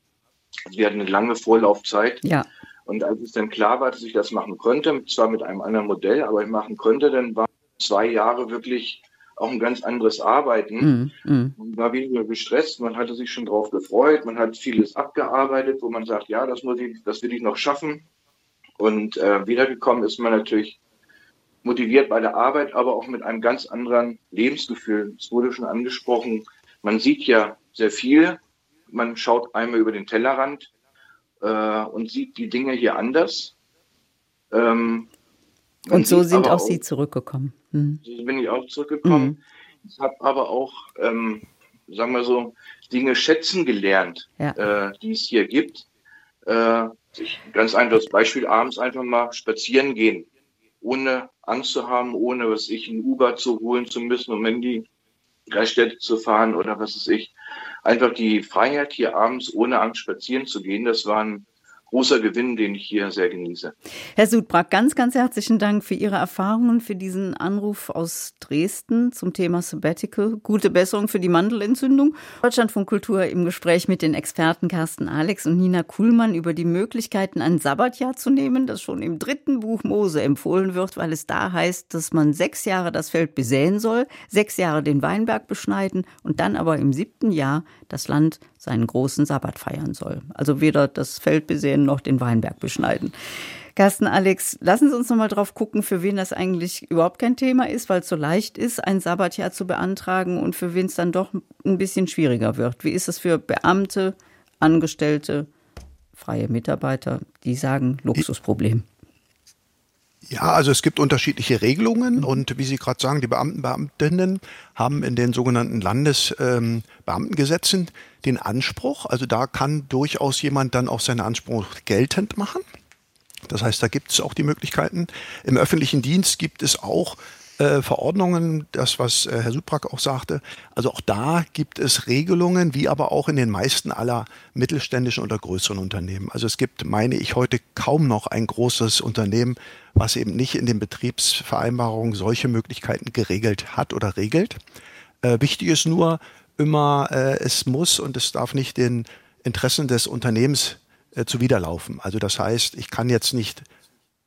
Also wir hatten eine lange Vorlaufzeit. Ja. Und als es dann klar war, dass ich das machen konnte, zwar mit einem anderen Modell, aber ich machen konnte, dann waren zwei Jahre wirklich auch ein ganz anderes Arbeiten. Mm, mm. Man war weniger gestresst, man hatte sich schon drauf gefreut, man hat vieles abgearbeitet, wo man sagt, ja, das muss ich, das will ich noch schaffen. Und äh, wiedergekommen ist man natürlich motiviert bei der Arbeit, aber auch mit einem ganz anderen Lebensgefühl. Es wurde schon angesprochen, man sieht ja sehr viel, man schaut einmal über den Tellerrand äh, und sieht die Dinge hier anders. Ähm, und so sind auch, Sie zurückgekommen. Mhm. So bin ich auch zurückgekommen. Mhm. Ich habe aber auch, ähm, sagen wir so, Dinge schätzen gelernt, ja. äh, die es hier gibt. Äh, ich, ganz einfaches Beispiel, abends einfach mal spazieren gehen, ohne Angst zu haben, ohne was ich ein Uber zu holen zu müssen, um in die Städte zu fahren oder was weiß ich. Einfach die Freiheit, hier abends ohne Angst spazieren zu gehen, das war ein großer Gewinn, den ich hier sehr genieße. Herr Sudbrack, ganz, ganz herzlichen Dank für Ihre Erfahrungen, für diesen Anruf aus Dresden zum Thema Sabbatical. Gute Besserung für die Mandelentzündung. Deutschland von Kultur im Gespräch mit den Experten Carsten Alex und Nina Kuhlmann über die Möglichkeiten, ein Sabbatjahr zu nehmen, das schon im dritten Buch Mose empfohlen wird, weil es da heißt, dass man sechs Jahre das Feld besäen soll, sechs Jahre den Weinberg beschneiden und dann aber im siebten Jahr das Land seinen großen Sabbat feiern soll. Also weder das Feld besehen noch den Weinberg beschneiden. Carsten, Alex, lassen Sie uns noch mal drauf gucken, für wen das eigentlich überhaupt kein Thema ist, weil es so leicht ist, ein Sabbatjahr zu beantragen und für wen es dann doch ein bisschen schwieriger wird. Wie ist es für Beamte, Angestellte, freie Mitarbeiter, die sagen Luxusproblem? Ja, also es gibt unterschiedliche Regelungen und wie Sie gerade sagen, die Beamten, Beamtinnen haben in den sogenannten Landesbeamtengesetzen ähm, den Anspruch, also da kann durchaus jemand dann auch seinen Anspruch geltend machen. Das heißt, da gibt es auch die Möglichkeiten. Im öffentlichen Dienst gibt es auch äh, Verordnungen, das, was äh, Herr Subrak auch sagte. Also auch da gibt es Regelungen, wie aber auch in den meisten aller mittelständischen oder größeren Unternehmen. Also es gibt, meine ich, heute kaum noch ein großes Unternehmen, was eben nicht in den Betriebsvereinbarungen solche Möglichkeiten geregelt hat oder regelt. Äh, wichtig ist nur immer, äh, es muss und es darf nicht den Interessen des Unternehmens zuwiderlaufen. Also das heißt, ich kann jetzt nicht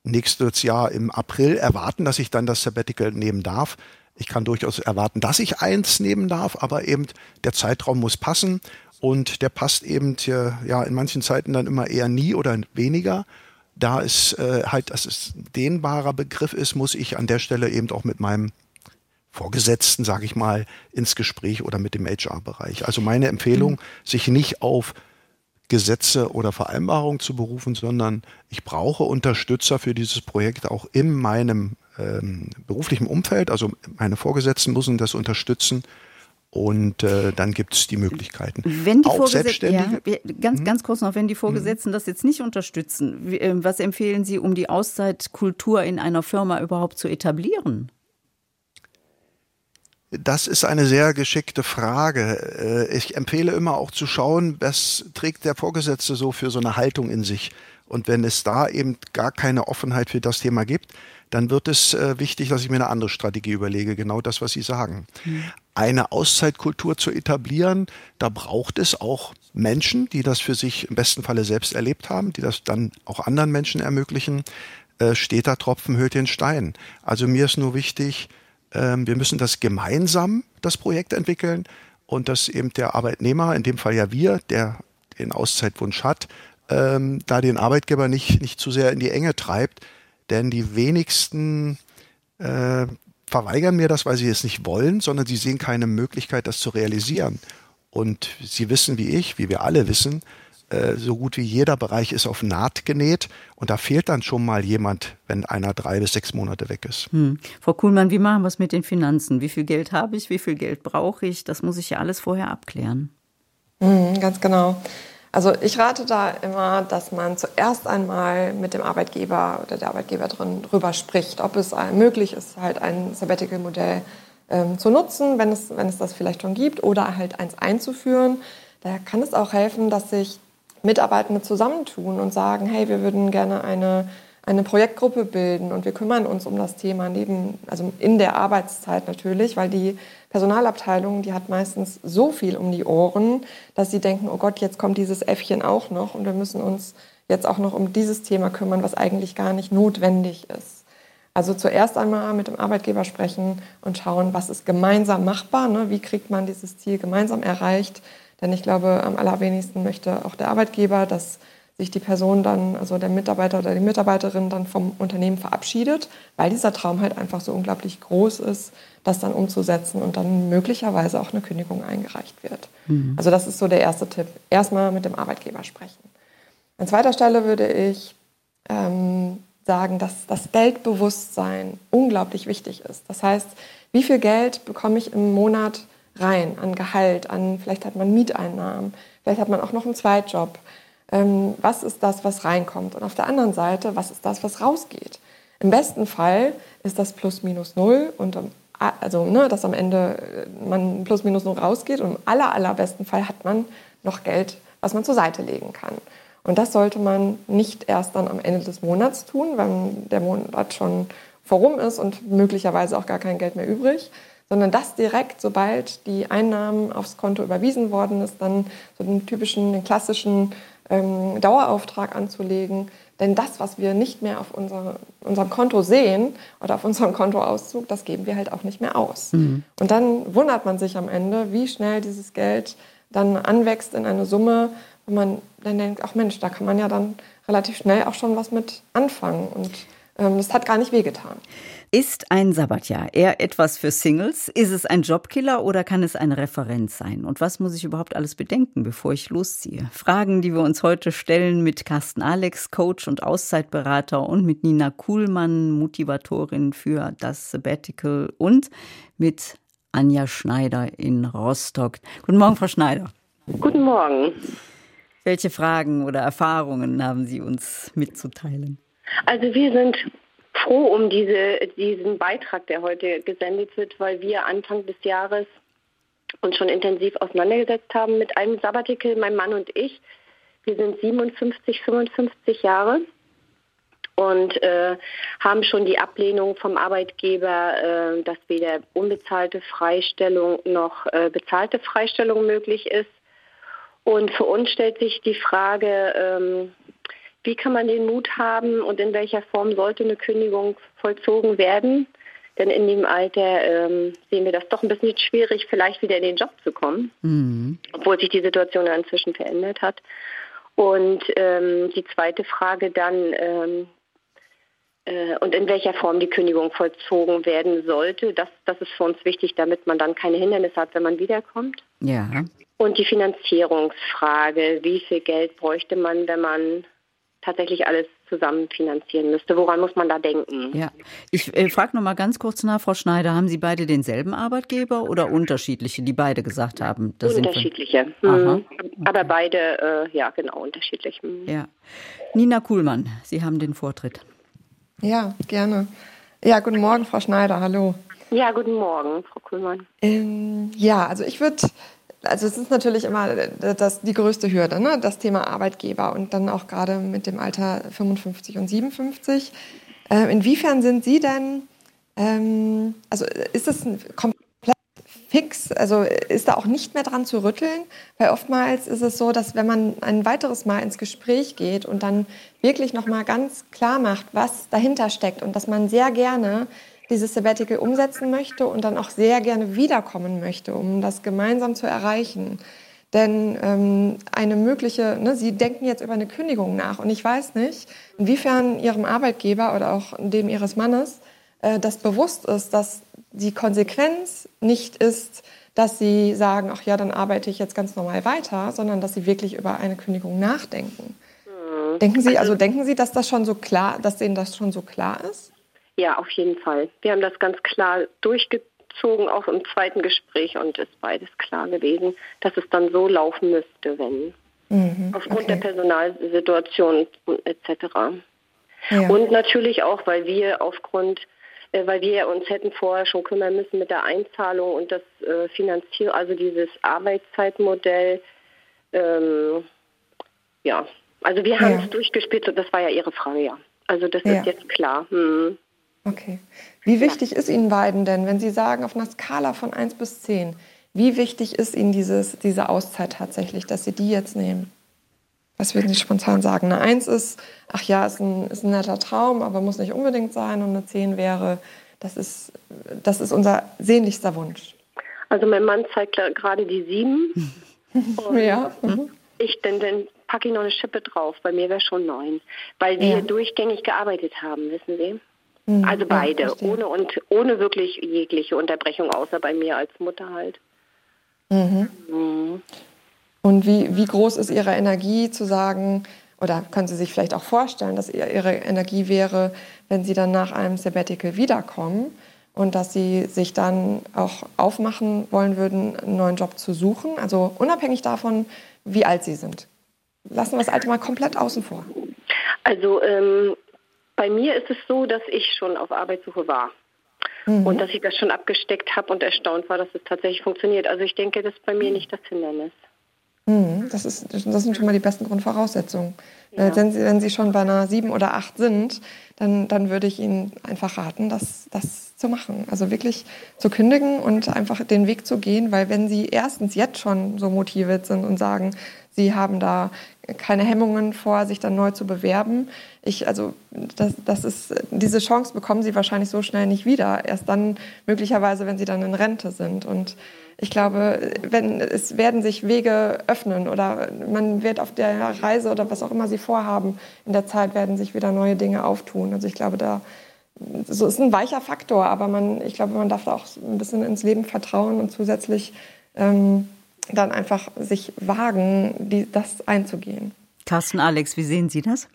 nächstes Jahr im April erwarten, dass ich dann das Sabbatical nehmen darf. Ich kann durchaus erwarten, dass ich eins nehmen darf, aber eben der Zeitraum muss passen und der passt eben ja in manchen Zeiten dann immer eher nie oder weniger. Da es äh, halt, dass es ein dehnbarer Begriff ist, muss ich an der Stelle eben auch mit meinem Vorgesetzten, sage ich mal, ins Gespräch oder mit dem HR-Bereich. Also meine Empfehlung, mhm. sich nicht auf Gesetze oder Vereinbarungen zu berufen, sondern ich brauche Unterstützer für dieses Projekt auch in meinem ähm, beruflichen Umfeld. Also meine Vorgesetzten müssen das unterstützen. Und äh, dann gibt es die Möglichkeiten. Wenn die auch Selbstständige, ja, ganz, hm? ganz kurz noch, wenn die Vorgesetzten hm. das jetzt nicht unterstützen, äh, was empfehlen Sie, um die Auszeitkultur in einer Firma überhaupt zu etablieren? Das ist eine sehr geschickte Frage. Äh, ich empfehle immer auch zu schauen, was trägt der Vorgesetzte so für so eine Haltung in sich. Und wenn es da eben gar keine Offenheit für das Thema gibt, dann wird es äh, wichtig, dass ich mir eine andere Strategie überlege. Genau das, was Sie sagen. Mhm. Eine Auszeitkultur zu etablieren, da braucht es auch Menschen, die das für sich im besten Falle selbst erlebt haben, die das dann auch anderen Menschen ermöglichen. Äh, steter Tropfen höhlt den Stein. Also mir ist nur wichtig, ähm, wir müssen das gemeinsam, das Projekt entwickeln und dass eben der Arbeitnehmer, in dem Fall ja wir, der den Auszeitwunsch hat, ähm, da den Arbeitgeber nicht, nicht zu sehr in die Enge treibt. Denn die wenigsten äh, verweigern mir das, weil sie es nicht wollen, sondern sie sehen keine Möglichkeit, das zu realisieren. Und sie wissen wie ich, wie wir alle wissen, äh, so gut wie jeder Bereich ist auf Naht genäht und da fehlt dann schon mal jemand, wenn einer drei bis sechs Monate weg ist. Hm. Frau Kuhlmann, wie machen wir es mit den Finanzen? Wie viel Geld habe ich? Wie viel Geld brauche ich? Das muss ich ja alles vorher abklären. Mhm, ganz genau. Also ich rate da immer, dass man zuerst einmal mit dem Arbeitgeber oder der Arbeitgeberin drüber spricht, ob es möglich ist, halt ein Sabbatical-Modell ähm, zu nutzen, wenn es, wenn es das vielleicht schon gibt, oder halt eins einzuführen. Da kann es auch helfen, dass sich Mitarbeitende zusammentun und sagen, hey, wir würden gerne eine, eine Projektgruppe bilden und wir kümmern uns um das Thema neben, also in der Arbeitszeit natürlich, weil die Personalabteilung, die hat meistens so viel um die Ohren, dass sie denken, oh Gott, jetzt kommt dieses Äffchen auch noch und wir müssen uns jetzt auch noch um dieses Thema kümmern, was eigentlich gar nicht notwendig ist. Also zuerst einmal mit dem Arbeitgeber sprechen und schauen, was ist gemeinsam machbar, ne? wie kriegt man dieses Ziel gemeinsam erreicht denn ich glaube, am allerwenigsten möchte auch der Arbeitgeber, dass sich die Person dann, also der Mitarbeiter oder die Mitarbeiterin dann vom Unternehmen verabschiedet, weil dieser Traum halt einfach so unglaublich groß ist, das dann umzusetzen und dann möglicherweise auch eine Kündigung eingereicht wird. Mhm. Also das ist so der erste Tipp. Erstmal mit dem Arbeitgeber sprechen. An zweiter Stelle würde ich ähm, sagen, dass das Geldbewusstsein unglaublich wichtig ist. Das heißt, wie viel Geld bekomme ich im Monat rein an Gehalt, an vielleicht hat man Mieteinnahmen, vielleicht hat man auch noch einen Zweitjob ähm, was ist das, was reinkommt und auf der anderen Seite, was ist das, was rausgeht. Im besten Fall ist das plus minus null und also ne, dass am Ende äh, man plus minus null rausgeht und im aller, allerbesten Fall hat man noch Geld, was man zur Seite legen kann. Und das sollte man nicht erst dann am Ende des Monats tun, wenn der Monat schon vorum ist und möglicherweise auch gar kein Geld mehr übrig, sondern das direkt, sobald die Einnahmen aufs Konto überwiesen worden ist, dann so den typischen, den klassischen ähm, Dauerauftrag anzulegen. Denn das, was wir nicht mehr auf unser, unserem Konto sehen oder auf unserem Kontoauszug, das geben wir halt auch nicht mehr aus. Mhm. Und dann wundert man sich am Ende, wie schnell dieses Geld dann anwächst in eine Summe, wo man dann denkt, ach Mensch, da kann man ja dann relativ schnell auch schon was mit anfangen. Und ähm, das hat gar nicht wehgetan. Ist ein Sabbatjahr eher etwas für Singles? Ist es ein Jobkiller oder kann es eine Referenz sein? Und was muss ich überhaupt alles bedenken, bevor ich losziehe? Fragen, die wir uns heute stellen mit Carsten Alex, Coach und Auszeitberater und mit Nina Kuhlmann, Motivatorin für das Sabbatical und mit Anja Schneider in Rostock. Guten Morgen, Frau Schneider. Guten Morgen. Welche Fragen oder Erfahrungen haben Sie uns mitzuteilen? Also wir sind froh um diese, diesen Beitrag, der heute gesendet wird, weil wir Anfang des Jahres uns schon intensiv auseinandergesetzt haben mit einem Sabbatical, mein Mann und ich. Wir sind 57, 55 Jahre und äh, haben schon die Ablehnung vom Arbeitgeber, äh, dass weder unbezahlte Freistellung noch äh, bezahlte Freistellung möglich ist. Und für uns stellt sich die Frage, ähm, wie kann man den Mut haben und in welcher Form sollte eine Kündigung vollzogen werden? Denn in dem Alter ähm, sehen wir das doch ein bisschen schwierig, vielleicht wieder in den Job zu kommen, mhm. obwohl sich die Situation ja inzwischen verändert hat. Und ähm, die zweite Frage dann, ähm, äh, und in welcher Form die Kündigung vollzogen werden sollte, das, das ist für uns wichtig, damit man dann keine Hindernisse hat, wenn man wiederkommt. Ja. Und die Finanzierungsfrage, wie viel Geld bräuchte man, wenn man tatsächlich alles zusammen finanzieren müsste. Woran muss man da denken? Ja, ich äh, frage noch mal ganz kurz nach, Frau Schneider, haben Sie beide denselben Arbeitgeber oder unterschiedliche, die beide gesagt haben? unterschiedliche. Mhm. Aber beide, äh, ja, genau, unterschiedlich. Mhm. Ja. Nina Kuhlmann, Sie haben den Vortritt. Ja, gerne. Ja, guten Morgen, Frau Schneider, hallo. Ja, guten Morgen, Frau Kuhlmann. Ähm, ja, also ich würde also es ist natürlich immer das, die größte Hürde, ne? das Thema Arbeitgeber und dann auch gerade mit dem Alter 55 und 57. Äh, inwiefern sind Sie denn, ähm, also ist das komplett fix, also ist da auch nicht mehr dran zu rütteln? Weil oftmals ist es so, dass wenn man ein weiteres Mal ins Gespräch geht und dann wirklich nochmal ganz klar macht, was dahinter steckt und dass man sehr gerne dieses Sabbatical umsetzen möchte und dann auch sehr gerne wiederkommen möchte, um das gemeinsam zu erreichen. Denn ähm, eine mögliche, ne, Sie denken jetzt über eine Kündigung nach und ich weiß nicht, inwiefern Ihrem Arbeitgeber oder auch dem Ihres Mannes äh, das bewusst ist, dass die Konsequenz nicht ist, dass Sie sagen, ach ja, dann arbeite ich jetzt ganz normal weiter, sondern dass Sie wirklich über eine Kündigung nachdenken. Mhm. Denken Sie, also denken Sie, dass das schon so klar, dass Ihnen das schon so klar ist? Ja, auf jeden Fall. Wir haben das ganz klar durchgezogen, auch im zweiten Gespräch, und es ist beides klar gewesen, dass es dann so laufen müsste, wenn. Mhm, aufgrund okay. der Personalsituation etc. Ja. Und natürlich auch, weil wir aufgrund, äh, weil wir uns hätten vorher schon kümmern müssen mit der Einzahlung und das äh, also dieses Arbeitszeitmodell. Ähm, ja, also wir haben ja. es durchgespielt, das war ja Ihre Frage, ja. Also das ja. ist jetzt klar. Hm. Okay. Wie wichtig ja. ist Ihnen beiden denn, wenn Sie sagen, auf einer Skala von 1 bis 10, wie wichtig ist Ihnen dieses, diese Auszeit tatsächlich, dass Sie die jetzt nehmen? Was würden Sie spontan sagen? Eine 1 ist, ach ja, ist ein, ist ein netter Traum, aber muss nicht unbedingt sein. Und eine 10 wäre, das ist, das ist unser sehnlichster Wunsch. Also mein Mann zeigt gerade die 7. [LAUGHS] ja. Ich denn, denn packe ich noch eine Schippe drauf. Bei mir wäre schon neun, weil wir ja. durchgängig gearbeitet haben, wissen Sie. Mhm, also beide, ja, ohne und ohne wirklich jegliche Unterbrechung, außer bei mir als Mutter halt. Mhm. Mhm. Und wie, wie groß ist Ihre Energie zu sagen, oder können Sie sich vielleicht auch vorstellen, dass Ihre Energie wäre, wenn Sie dann nach einem Sabbatical wiederkommen und dass Sie sich dann auch aufmachen wollen würden, einen neuen Job zu suchen? Also unabhängig davon, wie alt Sie sind. Lassen wir das Alte mal komplett außen vor. Also ähm, bei mir ist es so, dass ich schon auf Arbeitssuche war. Mhm. Und dass ich das schon abgesteckt habe und erstaunt war, dass es tatsächlich funktioniert. Also ich denke, das ist bei mir nicht das Hindernis. Mhm, das, ist, das sind schon mal die besten Grundvoraussetzungen. Ja. Äh, wenn, Sie, wenn Sie schon bei einer sieben oder acht sind, dann, dann würde ich Ihnen einfach raten, das, das zu machen. Also wirklich zu kündigen und einfach den Weg zu gehen, weil wenn Sie erstens jetzt schon so motiviert sind und sagen, Sie haben da keine Hemmungen vor, sich dann neu zu bewerben. Ich, also, das, das ist, diese Chance bekommen Sie wahrscheinlich so schnell nicht wieder. Erst dann möglicherweise, wenn Sie dann in Rente sind. Und ich glaube, wenn, es werden sich Wege öffnen oder man wird auf der Reise oder was auch immer Sie vorhaben, in der Zeit werden sich wieder neue Dinge auftun. Also ich glaube, da so ist ein weicher Faktor, aber man, ich glaube, man darf da auch ein bisschen ins Leben vertrauen und zusätzlich ähm, dann einfach sich wagen, die, das einzugehen. Carsten Alex, wie sehen Sie das?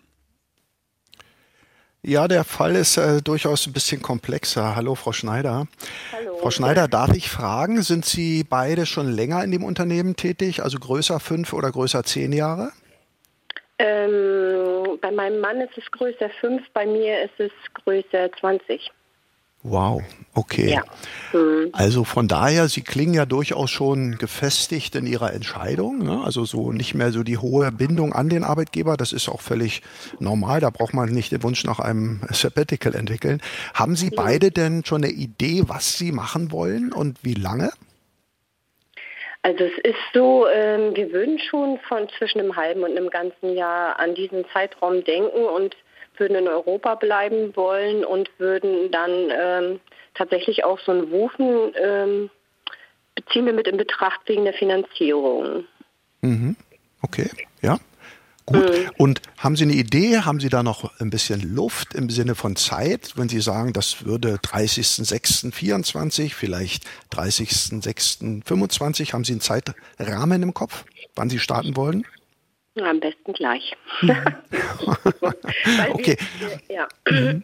Ja, der Fall ist äh, durchaus ein bisschen komplexer. Hallo, Frau Schneider. Hallo. Frau Schneider, darf ich fragen, sind Sie beide schon länger in dem Unternehmen tätig, also größer fünf oder größer zehn Jahre? Ähm, bei meinem Mann ist es größer fünf, bei mir ist es größer 20. Wow, okay. Ja. Mhm. Also von daher, Sie klingen ja durchaus schon gefestigt in Ihrer Entscheidung. Ne? Also so nicht mehr so die hohe Bindung an den Arbeitgeber. Das ist auch völlig normal. Da braucht man nicht den Wunsch nach einem [LAUGHS] Sabbatical entwickeln. Haben Sie mhm. beide denn schon eine Idee, was Sie machen wollen und wie lange? Also es ist so, ähm, wir würden schon von zwischen einem halben und einem ganzen Jahr an diesen Zeitraum denken und würden in Europa bleiben wollen und würden dann ähm, tatsächlich auch so einen Wufen ähm, beziehen wir mit in Betracht wegen der Finanzierung. Mhm. Okay, ja. Gut. Mhm. Und haben Sie eine Idee? Haben Sie da noch ein bisschen Luft im Sinne von Zeit, wenn Sie sagen, das würde 30.06.24, vielleicht 30.06.25? Haben Sie einen Zeitrahmen im Kopf, wann Sie starten wollen? Am besten gleich. [LAUGHS] [LAUGHS] okay. Wir, ja.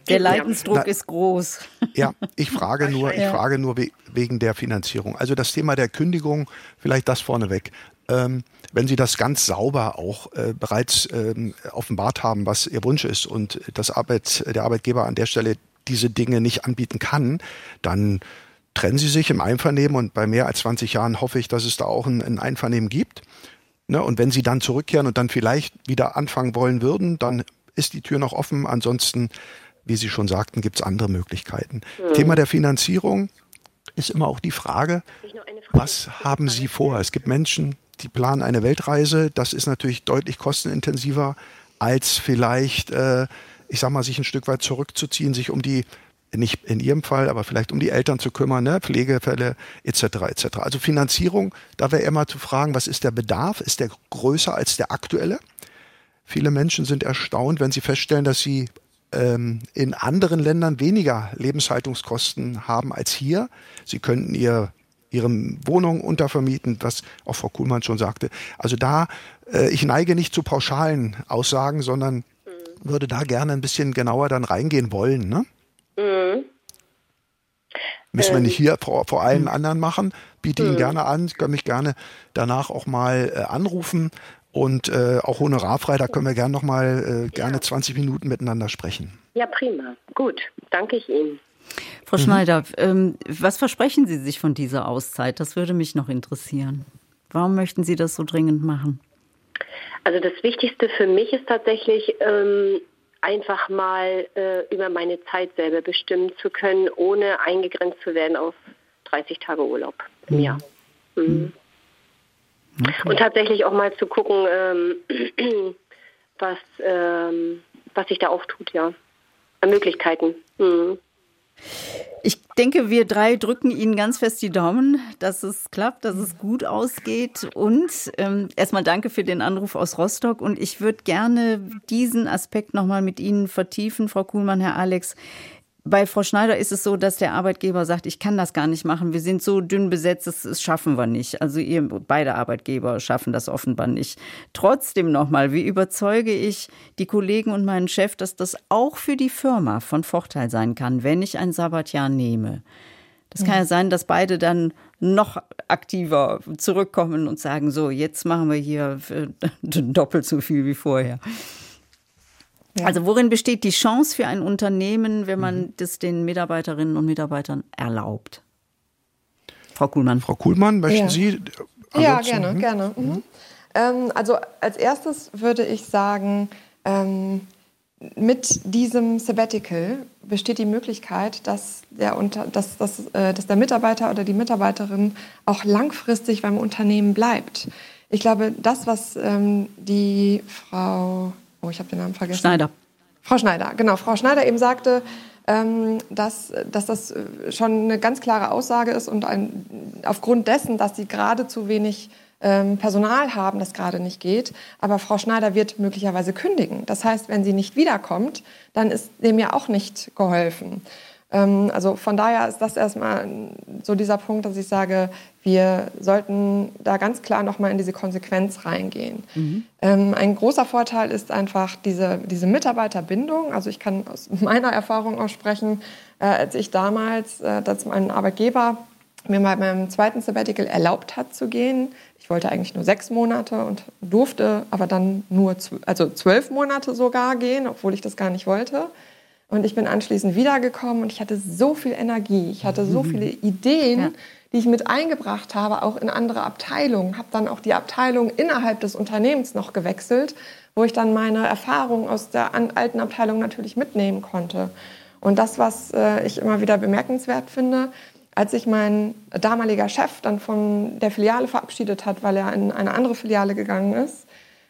Der Leidensdruck Na, ist groß. Ja, ich frage nur, ich frage nur wegen der Finanzierung. Also das Thema der Kündigung, vielleicht das vorneweg. Ähm, wenn Sie das ganz sauber auch äh, bereits ähm, offenbart haben, was Ihr Wunsch ist und das Arbeit, der Arbeitgeber an der Stelle diese Dinge nicht anbieten kann, dann trennen Sie sich im Einvernehmen und bei mehr als 20 Jahren hoffe ich, dass es da auch ein, ein Einvernehmen gibt. Ne? Und wenn sie dann zurückkehren und dann vielleicht wieder anfangen wollen würden, dann ist die Tür noch offen. Ansonsten, wie Sie schon sagten, gibt es andere Möglichkeiten. Mhm. Thema der Finanzierung ist immer auch die Frage, was haben Sie vor? Es gibt Menschen, die planen eine Weltreise. Das ist natürlich deutlich kostenintensiver als vielleicht, äh, ich sag mal, sich ein Stück weit zurückzuziehen, sich um die nicht in Ihrem Fall, aber vielleicht um die Eltern zu kümmern, ne? Pflegefälle etc. etc. Also Finanzierung, da wäre immer zu fragen, was ist der Bedarf? Ist der größer als der aktuelle? Viele Menschen sind erstaunt, wenn sie feststellen, dass sie ähm, in anderen Ländern weniger Lebenshaltungskosten haben als hier. Sie könnten ihr ihre Wohnung untervermieten, was auch Frau Kuhlmann schon sagte. Also da, äh, ich neige nicht zu pauschalen Aussagen, sondern mhm. würde da gerne ein bisschen genauer dann reingehen wollen. Ne? Mhm. Müssen wir nicht ähm. hier vor, vor allen anderen machen. Biete Ihnen mhm. gerne an, Sie können mich gerne danach auch mal äh, anrufen und äh, auch honorarfrei, da können wir gerne noch mal äh, gerne ja. 20 Minuten miteinander sprechen. Ja, prima. Gut, danke ich Ihnen. Frau mhm. Schneider, ähm, was versprechen Sie sich von dieser Auszeit? Das würde mich noch interessieren. Warum möchten Sie das so dringend machen? Also das Wichtigste für mich ist tatsächlich, ähm, einfach mal äh, über meine Zeit selber bestimmen zu können, ohne eingegrenzt zu werden auf 30 Tage Urlaub im Jahr. Mhm. mhm. Okay. Und tatsächlich auch mal zu gucken, ähm, [CLEARS THROAT] was, ähm, was sich da auftut, ja. An Möglichkeiten. Mhm. Ich denke, wir drei drücken Ihnen ganz fest die Daumen, dass es klappt, dass es gut ausgeht. Und ähm, erstmal danke für den Anruf aus Rostock. Und ich würde gerne diesen Aspekt nochmal mit Ihnen vertiefen, Frau Kuhlmann, Herr Alex. Bei Frau Schneider ist es so, dass der Arbeitgeber sagt, ich kann das gar nicht machen. Wir sind so dünn besetzt, das, das schaffen wir nicht. Also ihr, beide Arbeitgeber schaffen das offenbar nicht. Trotzdem nochmal, wie überzeuge ich die Kollegen und meinen Chef, dass das auch für die Firma von Vorteil sein kann, wenn ich ein Sabbatjahr nehme? Das kann ja sein, dass beide dann noch aktiver zurückkommen und sagen, so, jetzt machen wir hier [LAUGHS] doppelt so viel wie vorher. Ja. Also worin besteht die Chance für ein Unternehmen, wenn man mhm. das den Mitarbeiterinnen und Mitarbeitern erlaubt? Frau Kuhlmann. Frau Kuhlmann, möchten ja. Sie? Ja, gerne, mhm. gerne. Mhm. mhm. Ähm, also als erstes würde ich sagen, ähm, mit diesem Sabbatical besteht die Möglichkeit, dass der, unter, dass, dass, äh, dass der Mitarbeiter oder die Mitarbeiterin auch langfristig beim Unternehmen bleibt. Ich glaube, das, was ähm, die Frau oh, ich habe den Namen vergessen. Schneider. Frau Schneider, genau. Frau Schneider eben sagte, ähm, dass, dass das äh, schon eine ganz klare Aussage ist und ein, aufgrund dessen, dass sie gerade zu wenig ähm, Personal haben, das gerade nicht geht. Aber Frau Schneider wird möglicherweise kündigen. Das heißt, wenn sie nicht wiederkommt, dann ist dem ja auch nicht geholfen. Ähm, also von daher ist das erstmal so dieser Punkt, dass ich sage, wir sollten da ganz klar nochmal in diese Konsequenz reingehen. Mhm. Ähm, ein großer Vorteil ist einfach diese, diese Mitarbeiterbindung. Also ich kann aus meiner Erfahrung auch sprechen, äh, als ich damals, äh, dass mein Arbeitgeber mir mal beim zweiten Sabbatical erlaubt hat zu gehen. Ich wollte eigentlich nur sechs Monate und durfte aber dann nur also zwölf Monate sogar gehen, obwohl ich das gar nicht wollte. Und ich bin anschließend wiedergekommen und ich hatte so viel Energie, ich hatte so mhm. viele Ideen, ja. Die ich mit eingebracht habe, auch in andere Abteilungen. Habe dann auch die Abteilung innerhalb des Unternehmens noch gewechselt, wo ich dann meine Erfahrungen aus der alten Abteilung natürlich mitnehmen konnte. Und das, was äh, ich immer wieder bemerkenswert finde, als sich mein damaliger Chef dann von der Filiale verabschiedet hat, weil er in eine andere Filiale gegangen ist,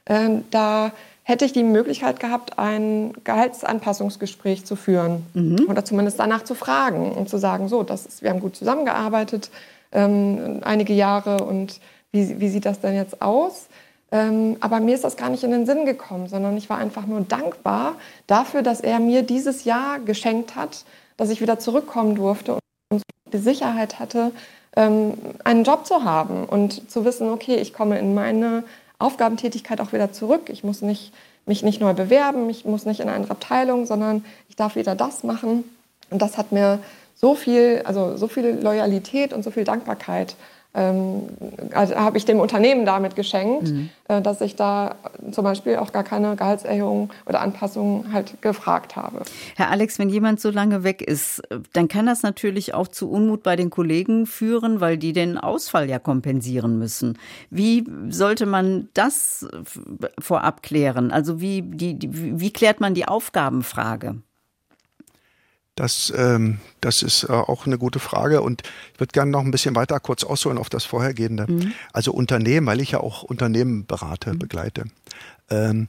äh, da hätte ich die Möglichkeit gehabt, ein Gehaltsanpassungsgespräch zu führen mhm. oder zumindest danach zu fragen und zu sagen, so, das ist, wir haben gut zusammengearbeitet ähm, einige Jahre und wie, wie sieht das denn jetzt aus? Ähm, aber mir ist das gar nicht in den Sinn gekommen, sondern ich war einfach nur dankbar dafür, dass er mir dieses Jahr geschenkt hat, dass ich wieder zurückkommen durfte und die Sicherheit hatte, ähm, einen Job zu haben und zu wissen, okay, ich komme in meine Aufgabentätigkeit auch wieder zurück. Ich muss nicht, mich nicht neu bewerben, ich muss nicht in eine andere Abteilung, sondern ich darf wieder das machen. Und das hat mir so viel, also so viel Loyalität und so viel Dankbarkeit ähm, also habe ich dem Unternehmen damit geschenkt, mhm. äh, dass ich da zum Beispiel auch gar keine Gehaltserhöhung oder Anpassung halt gefragt habe. Herr Alex, wenn jemand so lange weg ist, dann kann das natürlich auch zu Unmut bei den Kollegen führen, weil die den Ausfall ja kompensieren müssen. Wie sollte man das vorab klären? Also wie, die, wie klärt man die Aufgabenfrage? Das, ähm, das ist äh, auch eine gute Frage und ich würde gerne noch ein bisschen weiter kurz ausholen auf das vorhergehende. Mhm. Also Unternehmen, weil ich ja auch Unternehmen berate, mhm. begleite. Ähm,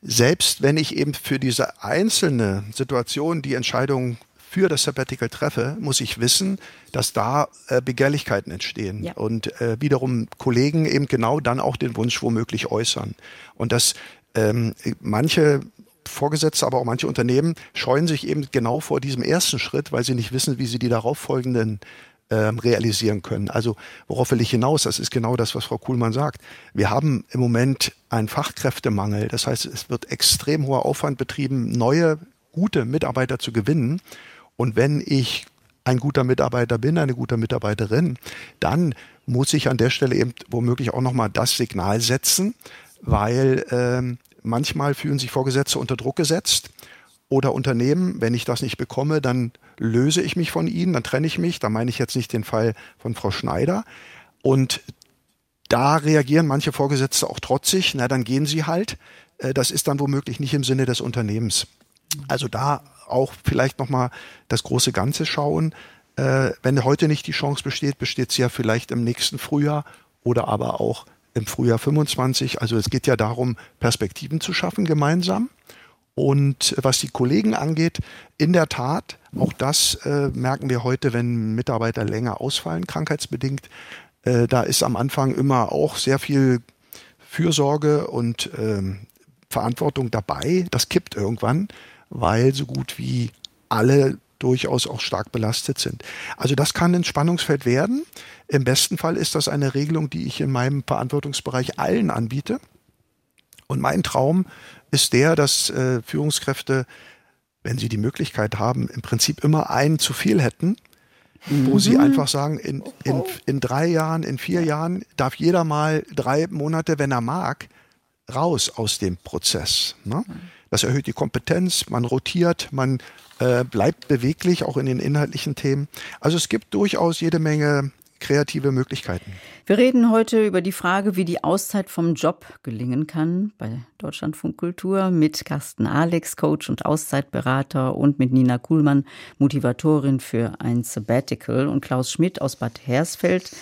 selbst wenn ich eben für diese einzelne Situation die Entscheidung für das Sabbatical treffe, muss ich wissen, dass da äh, Begehrlichkeiten entstehen ja. und äh, wiederum Kollegen eben genau dann auch den Wunsch womöglich äußern. Und dass ähm, manche Vorgesetzte, aber auch manche Unternehmen scheuen sich eben genau vor diesem ersten Schritt, weil sie nicht wissen, wie sie die darauffolgenden ähm, realisieren können. Also worauf will ich hinaus? Das ist genau das, was Frau Kuhlmann sagt. Wir haben im Moment einen Fachkräftemangel. Das heißt, es wird extrem hoher Aufwand betrieben, neue, gute Mitarbeiter zu gewinnen. Und wenn ich ein guter Mitarbeiter bin, eine gute Mitarbeiterin, dann muss ich an der Stelle eben womöglich auch nochmal das Signal setzen, weil ähm, Manchmal fühlen sich Vorgesetzte unter Druck gesetzt oder Unternehmen, wenn ich das nicht bekomme, dann löse ich mich von ihnen, dann trenne ich mich. Da meine ich jetzt nicht den Fall von Frau Schneider. Und da reagieren manche Vorgesetzte auch trotzig, na dann gehen sie halt. Äh, das ist dann womöglich nicht im Sinne des Unternehmens. Also da auch vielleicht nochmal das große Ganze schauen. Äh, wenn heute nicht die Chance besteht, besteht sie ja vielleicht im nächsten Frühjahr oder aber auch im Frühjahr 25. Also es geht ja darum, Perspektiven zu schaffen gemeinsam. Und was die Kollegen angeht, in der Tat Auch das äh, merken wir heute, wenn Mitarbeiter länger ausfallen, krankheitsbedingt. Äh, da ist am Anfang immer auch sehr viel Fürsorge und ähm, Verantwortung dabei. Das kippt irgendwann, weil so gut wie alle durchaus auch stark belastet sind. Also das kann ein Spannungsfeld werden. Im besten Fall ist das eine Regelung, die ich in meinem Verantwortungsbereich allen anbiete. Und mein Traum ist der, dass äh, Führungskräfte, wenn sie die Möglichkeit haben, im Prinzip immer einen zu viel hätten, mhm. wo sie mhm. einfach sagen, in, in, in drei Jahren, in vier Jahren darf jeder mal drei Monate, wenn er mag, raus aus dem Prozess. Ne? Das erhöht die Kompetenz, man rotiert, man äh, bleibt beweglich, auch in den inhaltlichen Themen. Also es gibt durchaus jede Menge kreative Möglichkeiten. Wir reden heute über die Frage, wie die Auszeit vom Job gelingen kann bei Deutschlandfunk Kultur mit Carsten Alex, Coach und Auszeitberater und mit Nina Kuhlmann, Motivatorin für ein Sabbatical und Klaus Schmidt aus Bad Hersfeld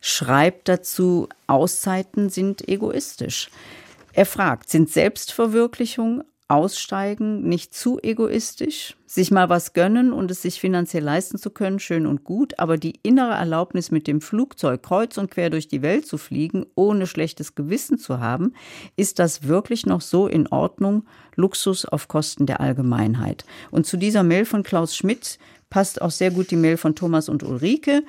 schreibt dazu, Auszeiten sind egoistisch. Er fragt, sind Selbstverwirklichung, Aussteigen, nicht zu egoistisch, sich mal was gönnen und es sich finanziell leisten zu können, schön und gut, aber die innere Erlaubnis mit dem Flugzeug kreuz und quer durch die Welt zu fliegen, ohne schlechtes Gewissen zu haben, ist das wirklich noch so in Ordnung? Luxus auf Kosten der Allgemeinheit. Und zu dieser Mail von Klaus Schmidt passt auch sehr gut die Mail von Thomas und Ulrike.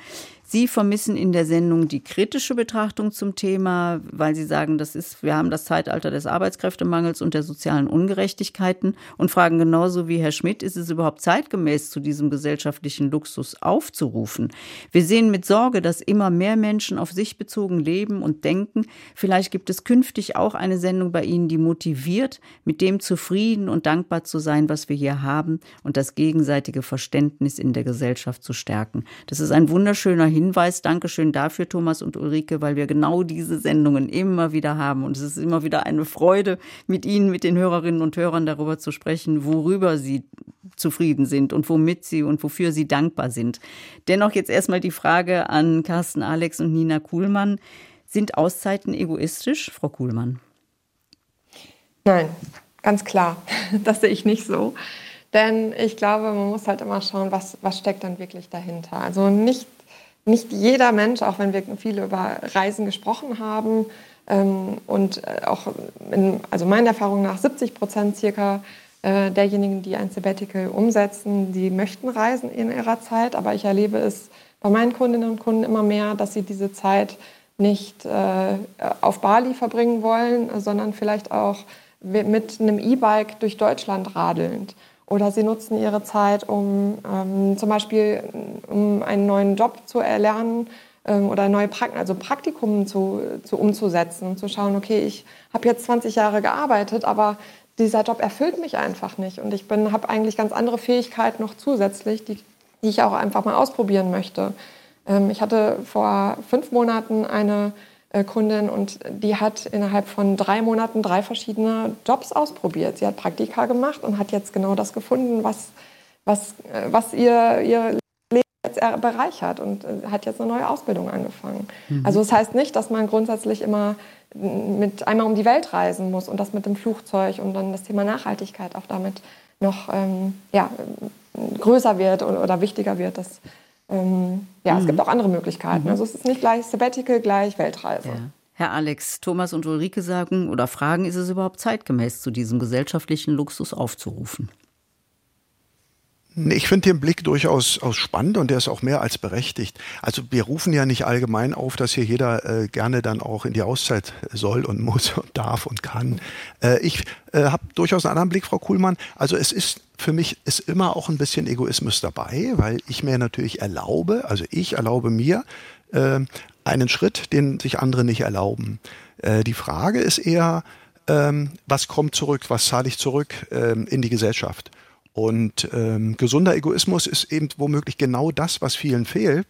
Sie vermissen in der Sendung die kritische Betrachtung zum Thema, weil Sie sagen, das ist, wir haben das Zeitalter des Arbeitskräftemangels und der sozialen Ungerechtigkeiten und fragen genauso wie Herr Schmidt, ist es überhaupt zeitgemäß, zu diesem gesellschaftlichen Luxus aufzurufen? Wir sehen mit Sorge, dass immer mehr Menschen auf sich bezogen leben und denken. Vielleicht gibt es künftig auch eine Sendung bei Ihnen, die motiviert, mit dem zufrieden und dankbar zu sein, was wir hier haben und das gegenseitige Verständnis in der Gesellschaft zu stärken. Das ist ein wunderschöner Hinweis Hinweis. Dankeschön dafür, Thomas und Ulrike, weil wir genau diese Sendungen immer wieder haben. Und es ist immer wieder eine Freude, mit Ihnen, mit den Hörerinnen und Hörern darüber zu sprechen, worüber Sie zufrieden sind und womit Sie und wofür Sie dankbar sind. Dennoch jetzt erstmal die Frage an Carsten Alex und Nina Kuhlmann. Sind Auszeiten egoistisch, Frau Kuhlmann? Nein, ganz klar. [LAUGHS] Das sehe ich nicht so. Denn ich glaube, man muss halt immer schauen, was, was steckt dann wirklich dahinter. Also nicht nicht jeder Mensch, auch wenn wir viel über Reisen gesprochen haben ähm, und äh, auch in, also meiner Erfahrung nach 70 Prozent circa äh, derjenigen, die ein Sabbatical umsetzen, die möchten reisen in ihrer Zeit, aber ich erlebe es bei meinen Kundinnen und Kunden immer mehr, dass sie diese Zeit nicht äh, auf Bali verbringen wollen, sondern vielleicht auch mit einem E-Bike durch Deutschland radelnd. Oder sie nutzen ihre Zeit, um ähm, zum Beispiel um einen neuen Job zu erlernen ähm, oder neue Prakt also Praktikum zu, zu umzusetzen und zu schauen, okay, ich habe jetzt 20 Jahre gearbeitet, aber dieser Job erfüllt mich einfach nicht und ich habe eigentlich ganz andere Fähigkeiten noch zusätzlich, die, die ich auch einfach mal ausprobieren möchte. Ähm, ich hatte vor fünf Monaten eine Kundin und die hat innerhalb von drei Monaten drei verschiedene Jobs ausprobiert. Sie hat Praktika gemacht und hat jetzt genau das gefunden, was, was, äh, was ihr, ihr Leben jetzt bereichert und äh, hat jetzt eine neue Ausbildung angefangen. Mhm. Also das heißt nicht, dass man grundsätzlich immer mit einmal um die Welt reisen muss und das mit dem Flugzeug und dann das Thema Nachhaltigkeit auch damit noch ähm, ja, größer wird oder, oder wichtiger wird. Das ähm, ja, mhm. es gibt auch andere Möglichkeiten. Mhm. Also es ist nicht gleich Sabbatical, gleich Weltreise. Ja. Herr Alex, Thomas und Ulrike sagen oder fragen, ist es überhaupt zeitgemäß, zu diesem gesellschaftlichen Luxus aufzurufen? Ich finde den Blick durchaus spannend und der ist auch mehr als berechtigt. Also wir rufen ja nicht allgemein auf, dass hier jeder äh, gerne dann auch in die Auszeit soll und muss und darf und kann. Äh, ich äh, habe durchaus einen anderen Blick, Frau Kuhlmann. Also es ist für mich ist immer auch ein bisschen Egoismus dabei, weil ich mir natürlich erlaube, also ich erlaube mir äh, einen Schritt, den sich andere nicht erlauben. Äh, die Frage ist eher, ähm, was kommt zurück, was zahle ich zurück ähm, in die Gesellschaft? Und ähm, gesunder Egoismus ist eben womöglich genau das, was vielen fehlt,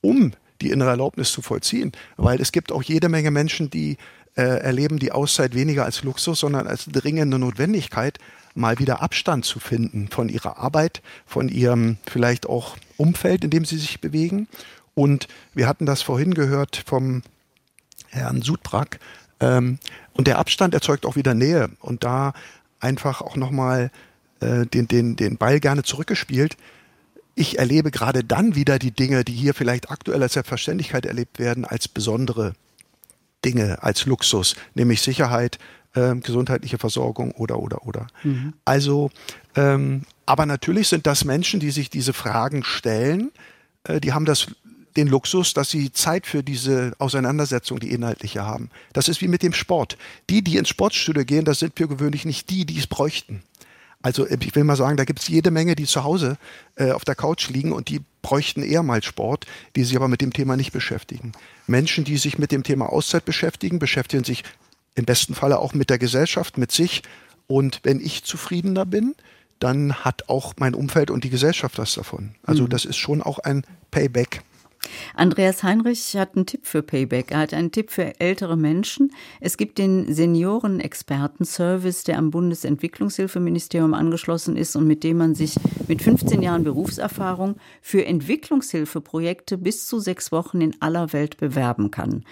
um die innere Erlaubnis zu vollziehen. Weil es gibt auch jede Menge Menschen, die äh, erleben die Auszeit weniger als Luxus, sondern als dringende Notwendigkeit, mal wieder Abstand zu finden von ihrer Arbeit, von ihrem vielleicht auch Umfeld, in dem sie sich bewegen. Und wir hatten das vorhin gehört vom Herrn Sudbrack. Ähm, und der Abstand erzeugt auch wieder Nähe. Und da einfach auch nochmal äh, den, den, den Ball gerne zurückgespielt. ich erlebe gerade dann wieder die Dinge, die hier vielleicht aktuell als Selbstverständlichkeit erlebt werden, als besondere Dinge, als Luxus, nämlich Sicherheit, äh, gesundheitliche Versorgung oder, oder, oder. Mhm. Also, ähm, aber natürlich sind das Menschen, die sich diese Fragen stellen, äh, die haben das den Luxus, dass sie Zeit für diese Auseinandersetzung, die inhaltliche haben. Das ist wie mit dem Sport. Die, die ins Sportstudio gehen, das sind für gewöhnlich nicht die, die es bräuchten. Also äh, ich will mal sagen, da gibt es jede Menge, die zu Hause äh, auf der Couch liegen und die bräuchten eher mal Sport, die sich aber mit dem Thema nicht beschäftigen. Menschen, die sich mit dem Thema Auszeit beschäftigen, beschäftigen sich im besten Falle auch mit der Gesellschaft, mit sich. Und wenn ich zufriedener bin, dann hat auch mein Umfeld und die Gesellschaft was davon. Also mhm. das ist schon auch ein Payback. Andreas Heinrich hat einen Tipp für Payback. Er hat einen Tipp für ältere Menschen. Es gibt den Senioren-Experten-Service, der am Bundesentwicklungshilfeministerium angeschlossen ist und mit dem man sich mit 15 Jahren Berufserfahrung für Entwicklungshilfeprojekte bis zu sechs Wochen in aller Welt bewerben kann.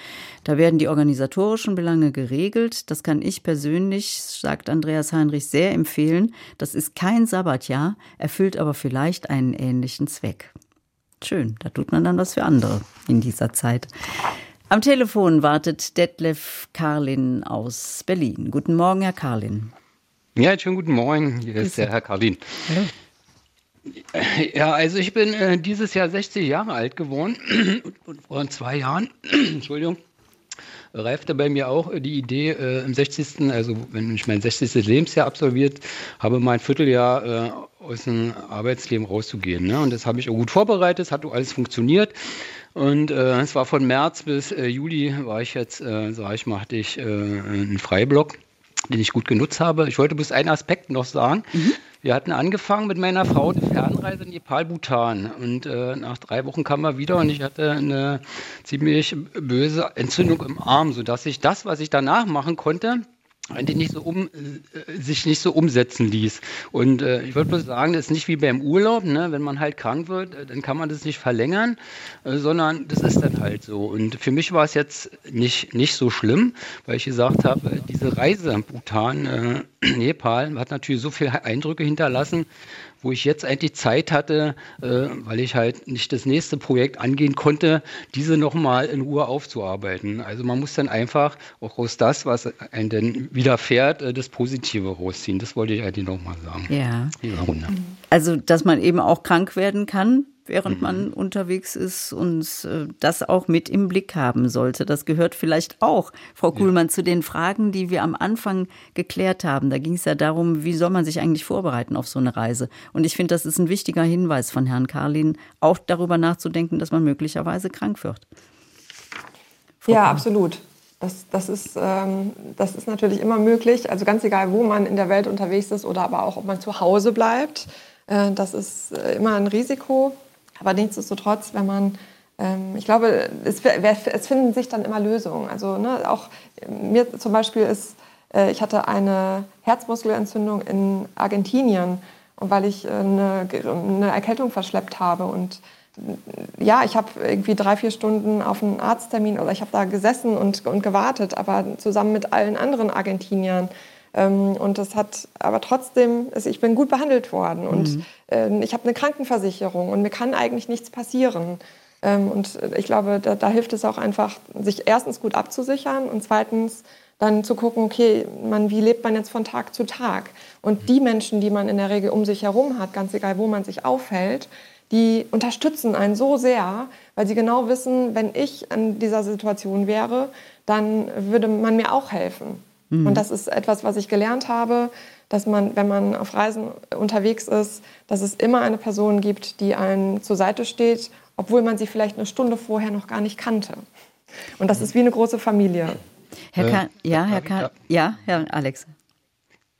Da werden die organisatorischen Belange geregelt. Das kann ich persönlich, sagt Andreas Heinrich, sehr empfehlen. Das ist kein Sabbatjahr, erfüllt aber vielleicht einen ähnlichen Zweck. Schön, da tut man dann was für andere in dieser Zeit. Am Telefon wartet Detlef Karlin aus Berlin. Guten Morgen, Herr Karlin. Ja, schönen guten Morgen. Hier ist der Herr Karlin. Hallo. Ja, also ich bin äh, dieses Jahr 60 Jahre alt geworden [CLEARS THROAT] und vor zwei Jahren, [CLEARS THROAT] Entschuldigung, reifte bei mir auch die Idee, äh, im 60., also wenn ich mein 60. Lebensjahr absolviert habe, mein Vierteljahr äh, aus dem Arbeitsleben rauszugehen. Ne? Und das habe ich auch gut vorbereitet, es hat alles funktioniert. Und äh, es war von März bis äh, Juli war ich jetzt, äh, sag ich mal, hatte ich äh, einen Freiblock, den ich gut genutzt habe. Ich wollte bloß einen Aspekt noch sagen. Mhm. Wir hatten angefangen mit meiner Frau eine Fernreise in Nepal-Bhutan. Und äh, nach drei Wochen kam er wieder und ich hatte eine ziemlich böse Entzündung im Arm, sodass ich das, was ich danach machen konnte, eigentlich nicht so um, äh, sich nicht so umsetzen ließ. Und äh, ich würde bloß sagen, das ist nicht wie beim Urlaub, ne? wenn man halt krank wird, äh, dann kann man das nicht verlängern, äh, sondern das ist dann halt so. Und für mich war es jetzt nicht, nicht so schlimm, weil ich gesagt habe, diese Reise in Bhutan, äh, [CLEARS THROAT] Nepal, hat natürlich so viele Eindrücke hinterlassen, wo ich jetzt eigentlich Zeit hatte, äh, weil ich halt nicht das nächste Projekt angehen konnte, diese nochmal in Ruhe aufzuarbeiten. Also man muss dann einfach auch aus das, was einem denn widerfährt, äh, das Positive rausziehen. Das wollte ich eigentlich nochmal sagen. Ja. Also, dass man eben auch krank werden kann, während mhm. man unterwegs ist und äh, das auch mit im Blick haben sollte. Das gehört vielleicht auch, Frau Kuhlmann, ja. zu den Fragen, die wir am Anfang geklärt haben. Da ging es ja darum, wie soll man sich eigentlich vorbereiten auf so eine Reise? Und ich finde, das ist ein wichtiger Hinweis von Herrn Karlin, auch darüber nachzudenken, dass man möglicherweise krank wird. Frau ja, Kuhlmann. absolut. Das, das, ist, ähm, das ist natürlich immer möglich. Also ganz egal, wo man in der Welt unterwegs ist oder aber auch, ob man zu Hause bleibt. Äh, das ist äh, immer ein Risiko. Aber nichtsdestotrotz, wenn man, ähm, ich glaube, es, es, finden sich dann immer Lösungen. Also ne, auch mir zum Beispiel ist, äh, ich hatte eine Herzmuskelentzündung in Argentinien weil ich äh, eine, eine Erkältung verschleppt habe und ja, ich habe irgendwie drei, vier Stunden auf einen Arzttermin oder ich habe da gesessen und, und gewartet, aber zusammen mit allen anderen Argentiniern. Ähm, und das hat aber trotzdem, also ich bin gut behandelt worden und mhm. Ähm, ich habe eine Krankenversicherung und mir kann eigentlich nichts passieren. Ähm, und ich glaube, da, da, hilft es auch einfach, sich erstens gut abzusichern und zweitens dann zu gucken, okay, man, wie lebt man jetzt von Tag zu Tag? Und die Menschen, die man in der Regel um sich herum hat, ganz egal, wo man sich aufhält, die unterstützen einen so sehr, weil sie genau wissen, wenn ich in dieser Situation wäre, dann würde man mir auch helfen. Mhm. Und das ist etwas, was ich gelernt habe, dass man, wenn man auf Reisen unterwegs ist, dass es immer eine Person gibt, die einen zur Seite steht, obwohl man sie vielleicht eine Stunde vorher noch gar nicht kannte. Und das ist wie eine große Familie. Herr Kahn, äh, ja, Herr Kahn, ja, Herr Alex.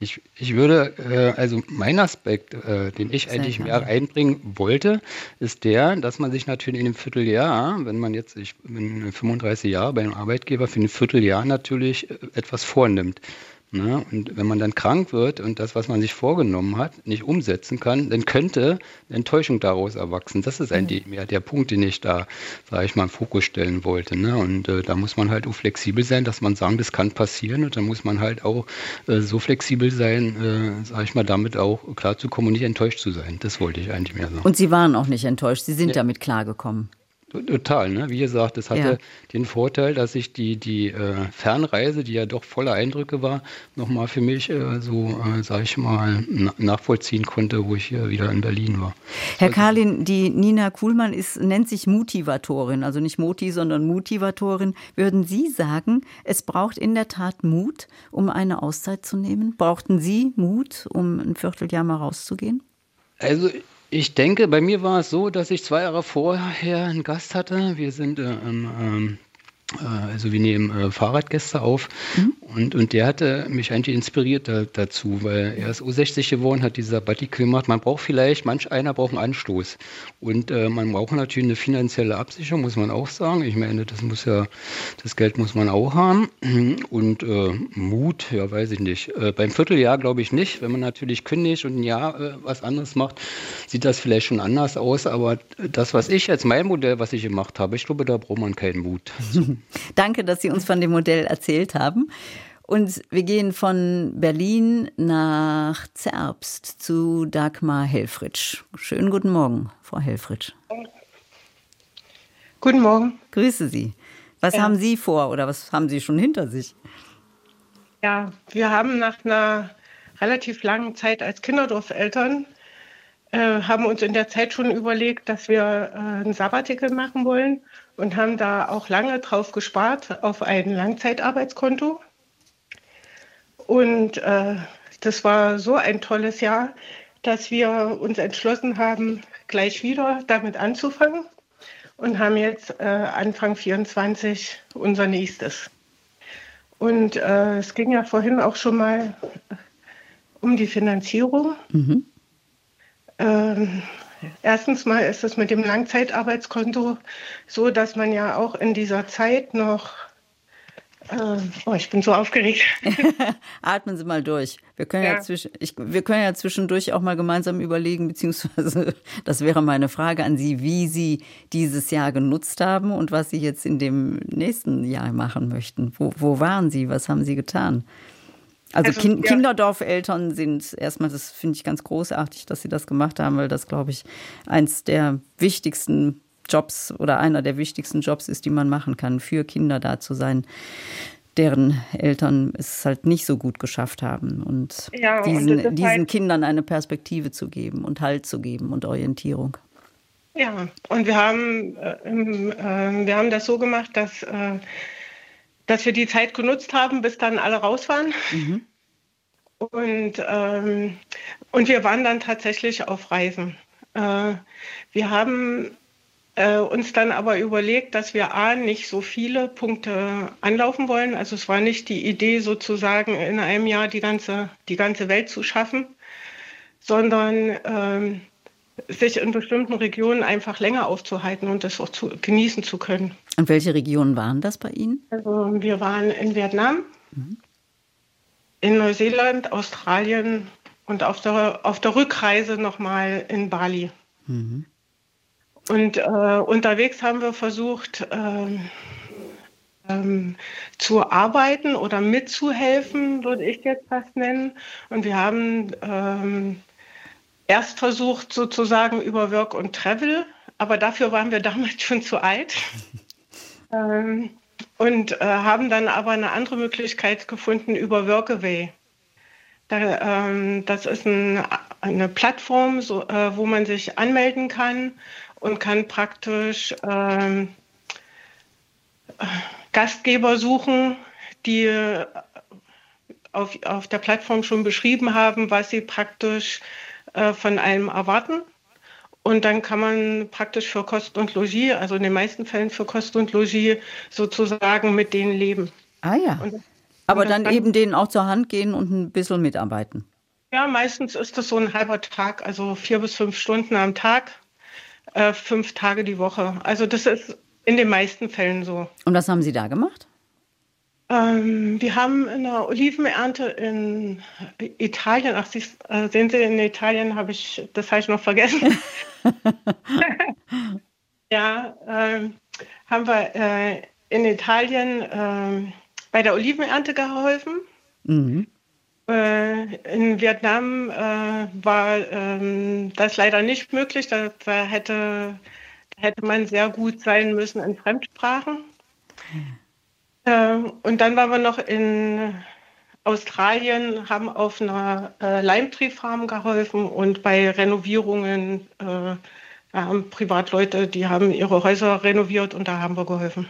Ich, ich würde, äh, also mein Aspekt, äh, den ich eigentlich mehr einbringen wollte, ist der, dass man sich natürlich in einem Vierteljahr, wenn man jetzt, ich bin 35 Jahre bei einem Arbeitgeber, für ein Vierteljahr natürlich äh, etwas vornimmt. Ne? Und wenn man dann krank wird und das, was man sich vorgenommen hat, nicht umsetzen kann, dann könnte eine Enttäuschung daraus erwachsen. Das ist eigentlich mehr der Punkt, den ich da, sage ich mal, im Fokus stellen wollte. Ne? Und äh, da muss man halt auch flexibel sein, dass man sagen, das kann passieren. Und da muss man halt auch äh, so flexibel sein, äh, sage ich mal, damit auch klar zu kommen und nicht enttäuscht zu sein. Das wollte ich eigentlich mehr sagen. Und Sie waren auch nicht enttäuscht. Sie sind ja. damit klargekommen. Total, ne? Wie gesagt, es hatte ja. den Vorteil, dass ich die, die äh, Fernreise, die ja doch voller Eindrücke war, nochmal für mich äh, so, äh, sag ich mal, nachvollziehen konnte, wo ich hier wieder in Berlin war. Herr Karlin, die Nina Kuhlmann ist, nennt sich Motivatorin, also nicht Moti, sondern Motivatorin. Würden Sie sagen, es braucht in der Tat Mut, um eine Auszeit zu nehmen? Brauchten Sie Mut, um ein Vierteljahr mal rauszugehen? Also ich denke, bei mir war es so, dass ich zwei Jahre vorher einen Gast hatte. Wir sind äh, ähm, äh, also wir nehmen äh, Fahrradgäste auf mhm. und, und der hatte mich eigentlich inspiriert da, dazu, weil er ist U60 geworden, hat dieser Sabbatical gemacht. Man braucht vielleicht, manch einer braucht einen Anstoß und äh, man braucht natürlich eine finanzielle Absicherung, muss man auch sagen. Ich meine, das muss ja, das Geld muss man auch haben und äh, Mut, ja, weiß ich nicht. Äh, beim Vierteljahr glaube ich nicht. Wenn man natürlich kündigt und ein Jahr äh, was anderes macht, sieht das vielleicht schon anders aus. Aber das, was ich jetzt mein Modell, was ich gemacht habe, ich glaube, da braucht man keinen Mut. [LAUGHS] Danke, dass Sie uns von dem Modell erzählt haben. Und wir gehen von Berlin nach Zerbst zu Dagmar Helfritsch. Schönen guten Morgen, Frau Helfritsch. Guten Morgen. Grüße Sie. Was ja. haben Sie vor oder was haben Sie schon hinter sich? Ja, wir haben nach einer relativ langen Zeit als Kinderdorfeltern äh, haben uns in der Zeit schon überlegt, dass wir äh, ein Sabbatical machen wollen und haben da auch lange drauf gespart auf ein Langzeitarbeitskonto. Und äh, das war so ein tolles Jahr, dass wir uns entschlossen haben, gleich wieder damit anzufangen und haben jetzt äh, Anfang 24 unser nächstes. Und äh, es ging ja vorhin auch schon mal um die Finanzierung. Mhm. Ähm, Erstens mal ist es mit dem Langzeitarbeitskonto so, dass man ja auch in dieser Zeit noch äh, Oh, ich bin so aufgeregt. [LAUGHS] Atmen Sie mal durch. Wir können ja, ja zwischen, ich, wir können ja zwischendurch auch mal gemeinsam überlegen, beziehungsweise [LAUGHS] das wäre meine Frage an Sie, wie Sie dieses Jahr genutzt haben und was Sie jetzt in dem nächsten Jahr machen möchten. Wo, wo waren Sie? Was haben Sie getan? Also, also kind, ja. Kinderdorfeltern sind erstmal, das finde ich ganz großartig, dass sie das gemacht haben, weil das, glaube ich, eins der wichtigsten Jobs oder einer der wichtigsten Jobs ist, die man machen kann, für Kinder da zu sein, deren Eltern es halt nicht so gut geschafft haben. Und ja, diesen, und diesen halt Kindern eine Perspektive zu geben und Halt zu geben und Orientierung. Ja, und wir haben, äh, äh, wir haben das so gemacht, dass äh, dass wir die Zeit genutzt haben, bis dann alle raus waren. Mhm. Und, ähm, und wir waren dann tatsächlich auf Reisen. Äh, wir haben äh, uns dann aber überlegt, dass wir A, nicht so viele Punkte anlaufen wollen. Also es war nicht die Idee, sozusagen in einem Jahr die ganze, die ganze Welt zu schaffen, sondern ähm, sich in bestimmten Regionen einfach länger aufzuhalten und das auch zu, genießen zu können. Und welche Regionen waren das bei Ihnen? Also wir waren in Vietnam, mhm. in Neuseeland, Australien und auf der, auf der Rückreise nochmal in Bali. Mhm. Und äh, unterwegs haben wir versucht, äh, ähm, zu arbeiten oder mitzuhelfen, würde ich jetzt fast nennen. Und wir haben ähm, erst versucht sozusagen über Work und Travel, aber dafür waren wir [LAUGHS] damals schon zu alt. [LAUGHS] ähm, und äh, haben dann aber eine andere Möglichkeit gefunden über Workaway. Da, ähm, das ist ein, eine Plattform, so, äh, wo man sich anmelden kann und kann praktisch ähm, Gastgeber suchen, die auf, auf der Plattform schon beschrieben haben, was sie praktisch äh, von einem erwarten. Und dann kann man praktisch für Kost und Logis, also in den meisten Fällen für Kost und Logis, sozusagen mit denen leben. Ah ja. Und, Aber und dann, eben denen auch zur Hand gehen und ein bisschen mitarbeiten. Ja, meistens ist das so ein halber Tag, also vier bis fünf Stunden am Tag, äh, fünf Tage die Woche. Also das ist in den meisten Fällen so. Und was haben Sie da gemacht? Ähm, wir haben eine Olivenernte in Italien. Ach, Sie, äh, sehen Sie, in Italien habe ich, das habe ich noch vergessen. [LAUGHS] [LAUGHS] ja, ähm, haben wir äh, in Italien äh, bei der Olivenernte geholfen. Mhm. Äh, in Vietnam äh, war ähm, das leider nicht möglich. Da, da, hätte, da hätte man sehr gut sein müssen in Fremdsprachen. Mhm. Und dann waren wir noch in Australien, haben auf einer äh, geholfen und bei Renovierungen äh, haben Privatleute, die haben ihre Häuser renoviert und da haben wir geholfen.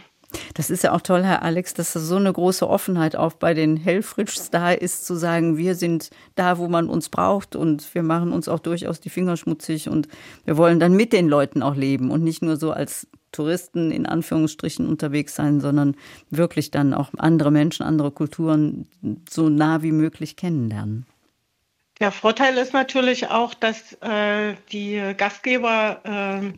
Das ist ja auch toll, Herr Alex, dass da so eine große Offenheit auch bei den Helfrichs da ist, zu sagen, wir sind da, wo man uns braucht und wir machen uns auch durchaus die Finger schmutzig und wir wollen dann mit den Leuten auch leben und nicht nur so als Touristen in Anführungsstrichen unterwegs sein, sondern wirklich dann auch andere Menschen, andere Kulturen so nah wie möglich kennenlernen. Der Vorteil ist natürlich auch, dass äh, die Gastgeber äh,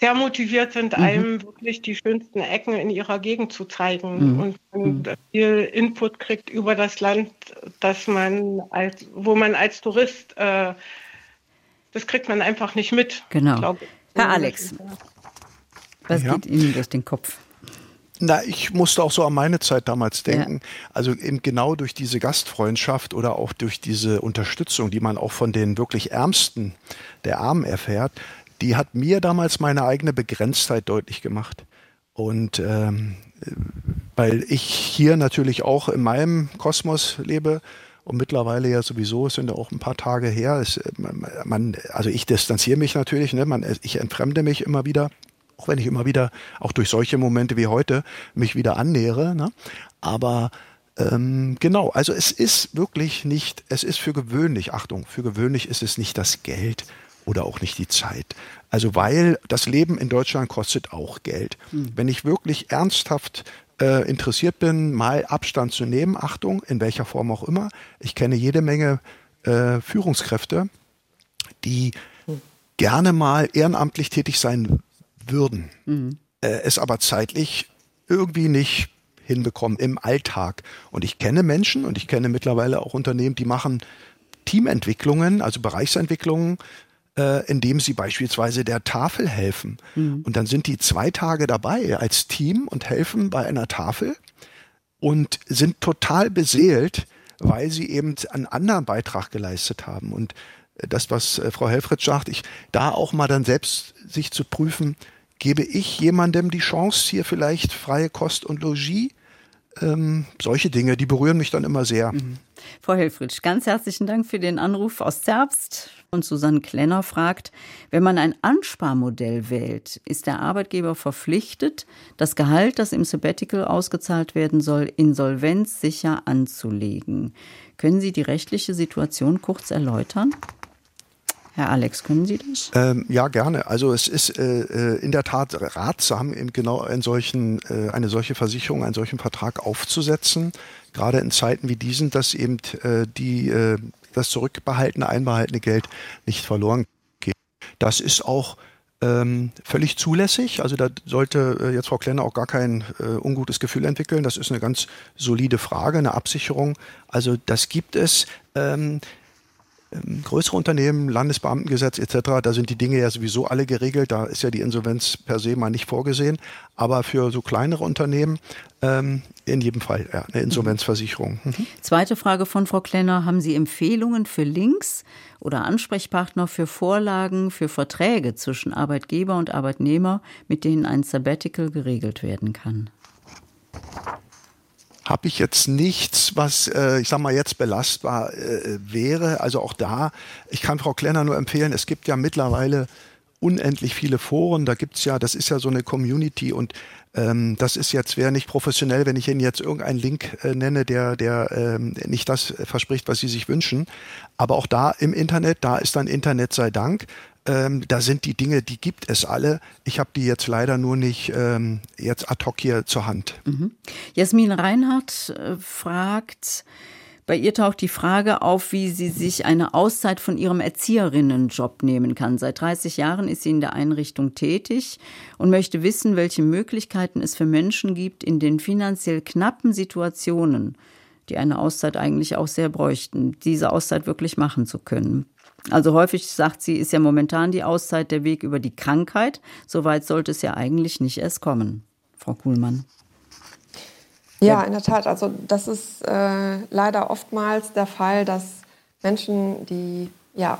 sehr motiviert sind, mhm. einem wirklich die schönsten Ecken in ihrer Gegend zu zeigen mhm. und man mhm. viel Input kriegt über das Land, dass man als, wo man als Tourist, äh, das kriegt man einfach nicht mit. Genau. Herr Alex, was ja. geht Ihnen durch den Kopf? Na, ich musste auch so an meine Zeit damals denken. Ja. Also eben genau durch diese Gastfreundschaft oder auch durch diese Unterstützung, die man auch von den wirklich Ärmsten der Armen erfährt, die hat mir damals meine eigene Begrenztheit deutlich gemacht. Und ähm, weil ich hier natürlich auch in meinem Kosmos lebe und mittlerweile ja sowieso, es sind ja auch ein paar Tage her, es, man, also ich distanziere mich natürlich, ne, man, ich entfremde mich immer wieder, auch wenn ich immer wieder, auch durch solche Momente wie heute, mich wieder annähere. Ne? Aber ähm, genau, also es ist wirklich nicht, es ist für gewöhnlich, Achtung, für gewöhnlich ist es nicht das Geld, oder auch nicht die Zeit. Also weil das Leben in Deutschland kostet auch Geld. Mhm. Wenn ich wirklich ernsthaft äh, interessiert bin, mal Abstand zu nehmen, Achtung, in welcher Form auch immer, ich kenne jede Menge äh, Führungskräfte, die mhm. gerne mal ehrenamtlich tätig sein würden, mhm. äh, es aber zeitlich irgendwie nicht hinbekommen im Alltag. Und ich kenne Menschen und ich kenne mittlerweile auch Unternehmen, die machen Teamentwicklungen, also Bereichsentwicklungen äh, indem sie beispielsweise der Tafel helfen. Mhm. Und dann sind die zwei Tage dabei als Team und helfen bei einer Tafel und sind total beseelt, weil sie eben einen anderen Beitrag geleistet haben. Und das, was äh, Frau Helfrich sagt, ich da auch mal dann selbst sich zu prüfen, gebe ich jemandem die Chance, hier vielleicht freie Kost und Logis ähm, solche Dinge, die berühren mich dann immer sehr. Mhm. Frau Helfrich, ganz herzlichen Dank für den Anruf aus Zerbst. Und Susanne Klenner fragt, wenn man ein Ansparmodell wählt, ist der Arbeitgeber verpflichtet, das Gehalt, das im Sabbatical ausgezahlt werden soll, insolvenzsicher anzulegen. Können Sie die rechtliche Situation kurz erläutern? Herr Alex, können Sie das? Ähm, ja, gerne. Also es ist äh, äh in der Tat ratsam, eben genau einen solchen, äh, eine solche Versicherung, einen solchen Vertrag aufzusetzen, gerade in Zeiten wie diesen, dass eben äh, die, äh, das zurückbehaltene, einbehaltene Geld nicht verloren geht. Das ist auch ähm, völlig zulässig. Also da sollte äh, jetzt Frau Klenner auch gar kein ungutes Gefühl entwickeln. Das ist eine ganz solide Frage, eine Absicherung. Also das gibt es. Ähm, größere Unternehmen, Landesbeamtengesetz etc., da sind die Dinge ja sowieso alle geregelt, da ist ja die Insolvenz per se mal nicht vorgesehen. Aber für so kleinere Unternehmen ähm, in jedem Fall ja, eine Insolvenzversicherung. Mhm. Zweite Frage von Frau Klenner. Haben Sie Empfehlungen für Links oder Ansprechpartner für Vorlagen, für Verträge zwischen Arbeitgeber und Arbeitnehmer, mit denen ein Sabbatical geregelt werden kann? Habe ich jetzt nichts, was, äh, ich sag mal, jetzt belastbar äh, wäre. Also auch da, ich kann Frau Klenner nur empfehlen, es gibt ja mittlerweile unendlich viele Foren, da gibt's ja, das ist ja so eine Community und ähm, das ist jetzt, wäre nicht professionell, wenn ich Ihnen jetzt irgendeinen Link äh, nenne, der, der ähm, nicht das verspricht, was Sie sich wünschen. Aber auch da im Internet, da ist dann Internet sei Dank. Ähm, da sind die Dinge, die gibt es alle. Ich habe die jetzt leider nur nicht ähm, jetzt ad hoc hier zur Hand. Mhm. Jasmin Reinhardt äh, fragt, Bei ihr taucht die Frage auf, wie sie sich eine Auszeit von ihrem Erzieherinnenjob nehmen kann. Seit 30 Jahren ist sie in der Einrichtung tätig und möchte wissen, welche Möglichkeiten es für Menschen gibt, in den finanziell knappen Situationen, die eine Auszeit eigentlich auch sehr bräuchten, diese Auszeit wirklich machen zu können. Also häufig sagt sie, ist ja momentan die Auszeit der Weg über die Krankheit. Soweit sollte es ja eigentlich nicht erst kommen. Frau Kuhlmann. Ja, in der Tat. Also das ist äh, leider oftmals der Fall, dass Menschen, die ja,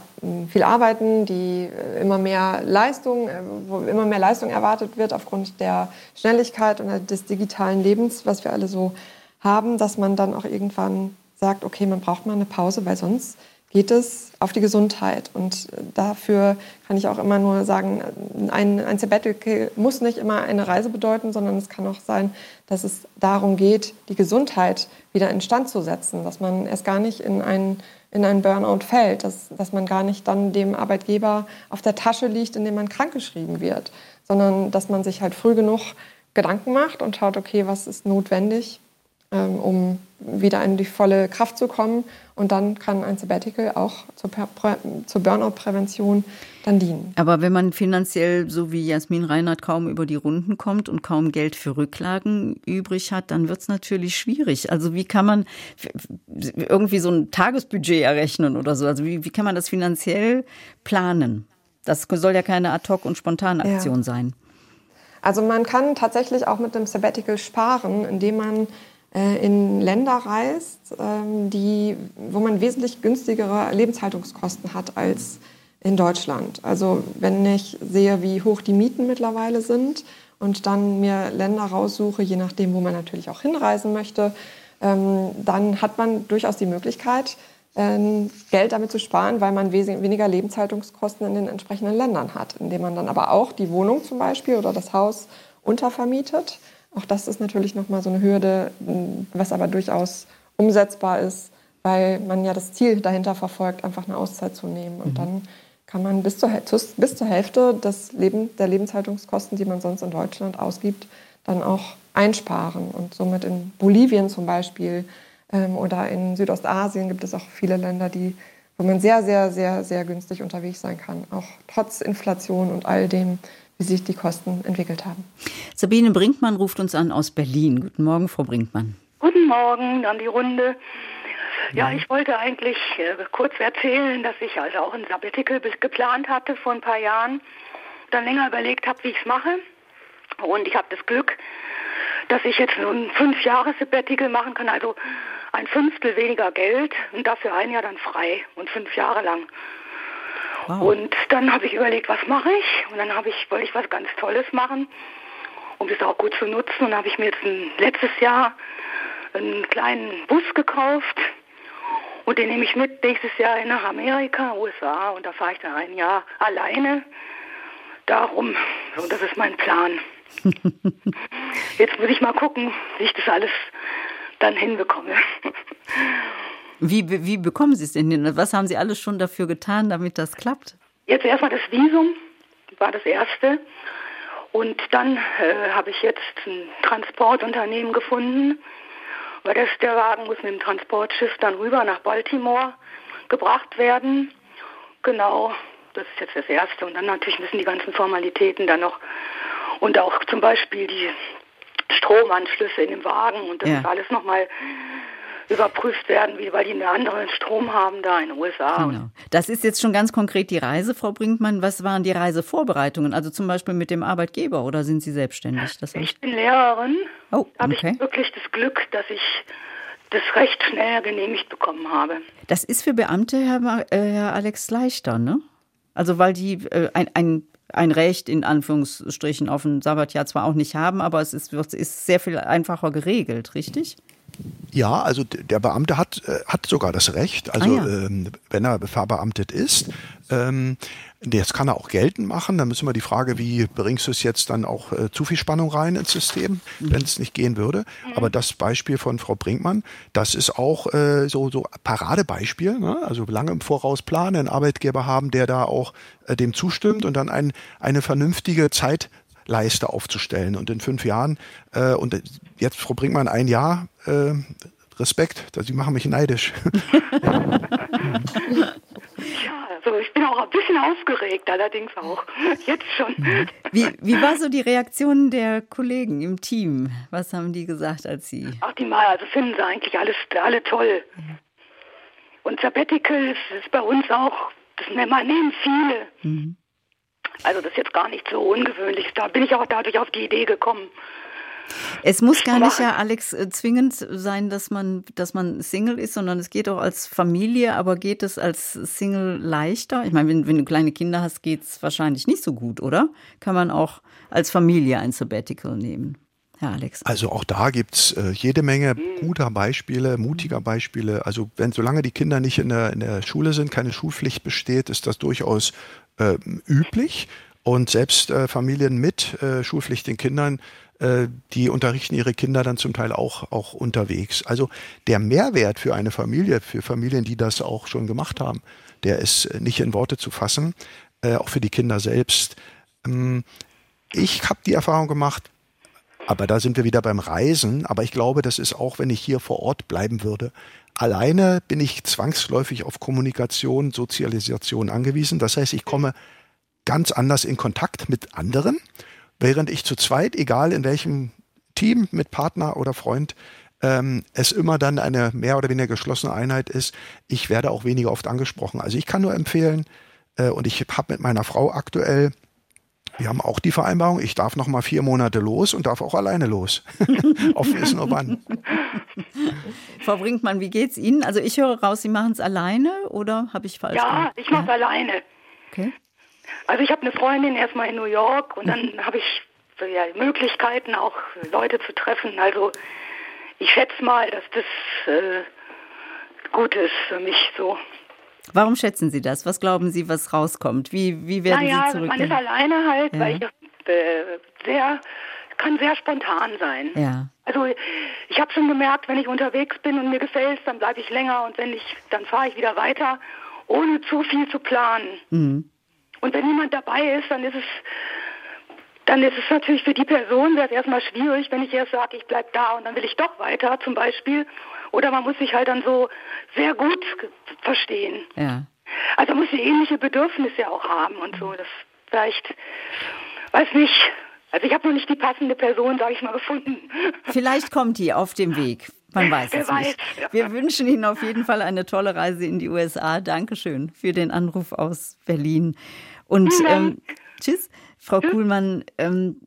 viel arbeiten, die äh, immer mehr Leistung, äh, wo immer mehr Leistung erwartet wird aufgrund der Schnelligkeit und des digitalen Lebens, was wir alle so haben, dass man dann auch irgendwann sagt, okay, man braucht mal eine Pause, weil sonst geht es auf die Gesundheit. Und dafür kann ich auch immer nur sagen, ein, ein Sabbatical muss nicht immer eine Reise bedeuten, sondern es kann auch sein, dass es darum geht, die Gesundheit wieder instand zu setzen, dass man erst gar nicht in einen, in einen Burnout fällt, dass, dass man gar nicht dann dem Arbeitgeber auf der Tasche liegt, indem man krankgeschrieben wird, sondern dass man sich halt früh genug Gedanken macht und schaut, okay, was ist notwendig, um wieder in die volle Kraft zu kommen. Und dann kann ein Sabbatical auch zur, zur Burnout-Prävention dann dienen. Aber wenn man finanziell, so wie Jasmin Reinhardt, kaum über die Runden kommt und kaum Geld für Rücklagen übrig hat, dann wird es natürlich schwierig. Also wie kann man irgendwie so ein Tagesbudget errechnen oder so? Also wie, wie kann man das finanziell planen? Das soll ja keine Ad-Hoc- und Spontanaktion ja. sein. Also man kann tatsächlich auch mit dem Sabbatical sparen, indem man in Länder reist, ähm, die, wo man wesentlich günstigere Lebenshaltungskosten hat als in Deutschland. Also wenn ich sehe, wie hoch die Mieten mittlerweile sind und dann mir Länder raussuche, je nachdem, wo man natürlich auch hinreisen möchte, ähm, dann hat man durchaus die Möglichkeit, ähm, Geld damit zu sparen, weil man weniger Lebenshaltungskosten in den entsprechenden Ländern hat, indem man dann aber auch die Wohnung zum Beispiel oder das Haus untervermietet auch das ist natürlich nochmal so eine Hürde, was aber durchaus umsetzbar ist, weil man ja das Ziel dahinter verfolgt, einfach eine Auszeit zu nehmen. Und mhm. dann kann man bis zur, bis zur Hälfte des Leben, der Lebenshaltungskosten, die man sonst in Deutschland ausgibt, dann auch einsparen. Und somit in Bolivien zum Beispiel ähm, oder in Südostasien gibt es auch viele Länder, die, wo man sehr, sehr, sehr, sehr günstig unterwegs sein kann, auch trotz Inflation und all dem, wie sich die Kosten entwickelt haben. Sabine Brinkmann ruft uns an aus Berlin. Guten Morgen, Frau Brinkmann. Guten Morgen an die Runde. Ja, ich wollte eigentlich äh, kurz erzählen, dass ich also auch ein Sabbatical geplant hatte vor ein paar Jahren, dann länger überlegt habe, wie ich es mache. Und ich habe das Glück, dass ich jetzt nur ein fünf Jahre Sabbatical machen kann, also ein Fünftel weniger Geld und dafür ein Jahr dann frei und fünf Jahre lang. Wow. Und dann habe ich überlegt, was mache ich? Und dann habe ich, wollte ich was ganz Tolles machen, um das auch gut zu nutzen. Und habe ich mir jetzt ein, letztes Jahr einen kleinen Bus gekauft und den nehme ich mit nächstes Jahr nach Amerika, USA und da fahre ich dann ein Jahr alleine darum. Und das ist mein Plan. [LAUGHS] Jetzt muss ich mal gucken, wie ich das alles dann hinbekomme. Wie, wie bekommen Sie es denn hin? Was haben Sie alles schon dafür getan, damit das klappt? Jetzt erstmal das Visum, war das erste. Und dann äh, habe ich jetzt ein Transportunternehmen gefunden, weil das, der Wagen muss mit dem Transportschiff dann rüber nach Baltimore gebracht werden. Genau, das ist jetzt das Erste. Und dann natürlich müssen die ganzen Formalitäten dann noch und auch zum Beispiel die Stromanschlüsse in dem Wagen und das ja. ist alles nochmal überprüft werden, wie, weil die einen anderen Strom haben da in den USA. Genau. Das ist jetzt schon ganz konkret die Reise, Frau Brinkmann. Was waren die Reisevorbereitungen? Also zum Beispiel mit dem Arbeitgeber oder sind Sie selbstständig? Das ich bin Lehrerin. Oh, okay. Habe ich wirklich das Glück, dass ich das recht schnell genehmigt bekommen habe. Das ist für Beamte, Herr, äh, Herr Alex, leichter, ne? Also weil die äh, ein, ein ein Recht in Anführungsstrichen auf ein Sabbatjahr zwar auch nicht haben, aber es ist, ist sehr viel einfacher geregelt, richtig? Ja, also der Beamte hat, äh, hat sogar das Recht, also ah, ja. ähm, wenn er verbeamtet ist. Ähm, das kann er auch geltend machen. Dann müssen wir die Frage, wie bringst du es jetzt dann auch äh, zu viel Spannung rein ins System, mhm. wenn es nicht gehen würde. Mhm. Aber das Beispiel von Frau Brinkmann, das ist auch äh, so, so Paradebeispiel. Ne? Also lange im Voraus planen, einen Arbeitgeber haben, der da auch äh, dem zustimmt und dann ein, eine vernünftige Zeit Leiste aufzustellen. Und in fünf Jahren, äh, und jetzt Frau Brinkmann ein Jahr äh, Respekt, Sie machen mich neidisch. [LAUGHS] ja, also ich bin auch ein bisschen aufgeregt, allerdings auch jetzt schon. Wie, wie war so die Reaktion der Kollegen im Team? Was haben die gesagt, als Sie? Ach, die mal, also finden sie eigentlich alles alle toll. Und Sabbatical ist, ist bei uns auch, das nehmen viele. Mhm. Also das ist jetzt gar nicht so ungewöhnlich. Da bin ich auch dadurch auf die Idee gekommen. Es muss gar nicht ja, Alex, äh, zwingend sein, dass man, dass man Single ist, sondern es geht auch als Familie, aber geht es als Single leichter? Ich meine, wenn, wenn du kleine Kinder hast, geht es wahrscheinlich nicht so gut, oder? Kann man auch als Familie ein Sabbatical nehmen? Herr Alex. Also auch da gibt es äh, jede Menge guter Beispiele, mutiger Beispiele. Also wenn solange die Kinder nicht in der, in der Schule sind, keine Schulpflicht besteht, ist das durchaus äh, üblich. Und selbst äh, Familien mit äh, schulpflichtigen Kindern äh, die unterrichten ihre Kinder dann zum Teil auch, auch unterwegs. Also der Mehrwert für eine Familie, für Familien, die das auch schon gemacht haben, der ist nicht in Worte zu fassen, äh, auch für die Kinder selbst. Ähm, ich habe die Erfahrung gemacht, aber da sind wir wieder beim Reisen, aber ich glaube, das ist auch, wenn ich hier vor Ort bleiben würde. Alleine bin ich zwangsläufig auf Kommunikation, Sozialisation angewiesen. Das heißt, ich komme ganz anders in Kontakt mit anderen Während ich zu zweit, egal in welchem Team, mit Partner oder Freund, ähm, es immer dann eine mehr oder weniger geschlossene Einheit ist, ich werde auch weniger oft angesprochen. Also ich kann nur empfehlen, äh, und ich habe mit meiner Frau aktuell, wir haben auch die Vereinbarung, ich darf noch mal vier Monate los und darf auch alleine los. [LAUGHS] Auf Wissen nur wann. [LAUGHS] Frau Brinkmann, wie geht's Ihnen? Also ich höre raus, Sie machen es alleine oder habe ich falsch Ja, gemacht? ich mache es ja. alleine. Okay. Also ich habe eine Freundin erstmal in New York und dann habe ich ja, Möglichkeiten, auch Leute zu treffen. Also ich schätze mal, dass das äh, gut ist für mich so. Warum schätzen Sie das? Was glauben Sie, was rauskommt? Wie, wie werden naja, Sie zurück? Man ist alleine halt, ja. weil ich äh, sehr kann sehr spontan sein. Ja. Also ich habe schon gemerkt, wenn ich unterwegs bin und mir gefällt dann bleibe ich länger und wenn ich, dann fahre ich wieder weiter, ohne zu viel zu planen. Mhm. Und wenn niemand dabei ist, dann ist es dann ist es natürlich für die Person wäre es erstmal schwierig, wenn ich erst sage, ich bleibe da und dann will ich doch weiter zum Beispiel. Oder man muss sich halt dann so sehr gut verstehen. Ja. Also man muss die ähnliche Bedürfnisse auch haben und so. Das vielleicht, weiß nicht. Also ich habe noch nicht die passende Person, sage ich mal, gefunden. Vielleicht kommt die auf dem Weg. Man weiß Wer es weiß. nicht. Wir wünschen Ihnen auf jeden Fall eine tolle Reise in die USA. Dankeschön für den Anruf aus Berlin. Und ähm, tschüss, Frau Kuhlmann. Ähm,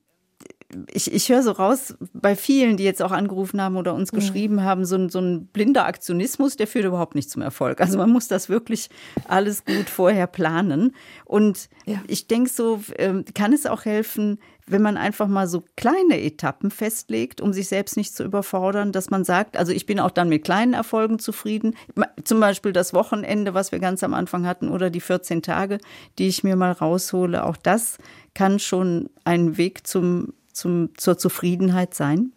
ich, ich höre so raus, bei vielen, die jetzt auch angerufen haben oder uns geschrieben mhm. haben, so ein, so ein blinder Aktionismus, der führt überhaupt nicht zum Erfolg. Also man muss das wirklich alles gut vorher planen. Und ja. ich denke so, ähm, kann es auch helfen, wenn man einfach mal so kleine Etappen festlegt, um sich selbst nicht zu überfordern, dass man sagt, also ich bin auch dann mit kleinen Erfolgen zufrieden. Zum Beispiel das Wochenende, was wir ganz am Anfang hatten, oder die 14 Tage, die ich mir mal raushole. Auch das kann schon ein Weg zum, zum, zur Zufriedenheit sein.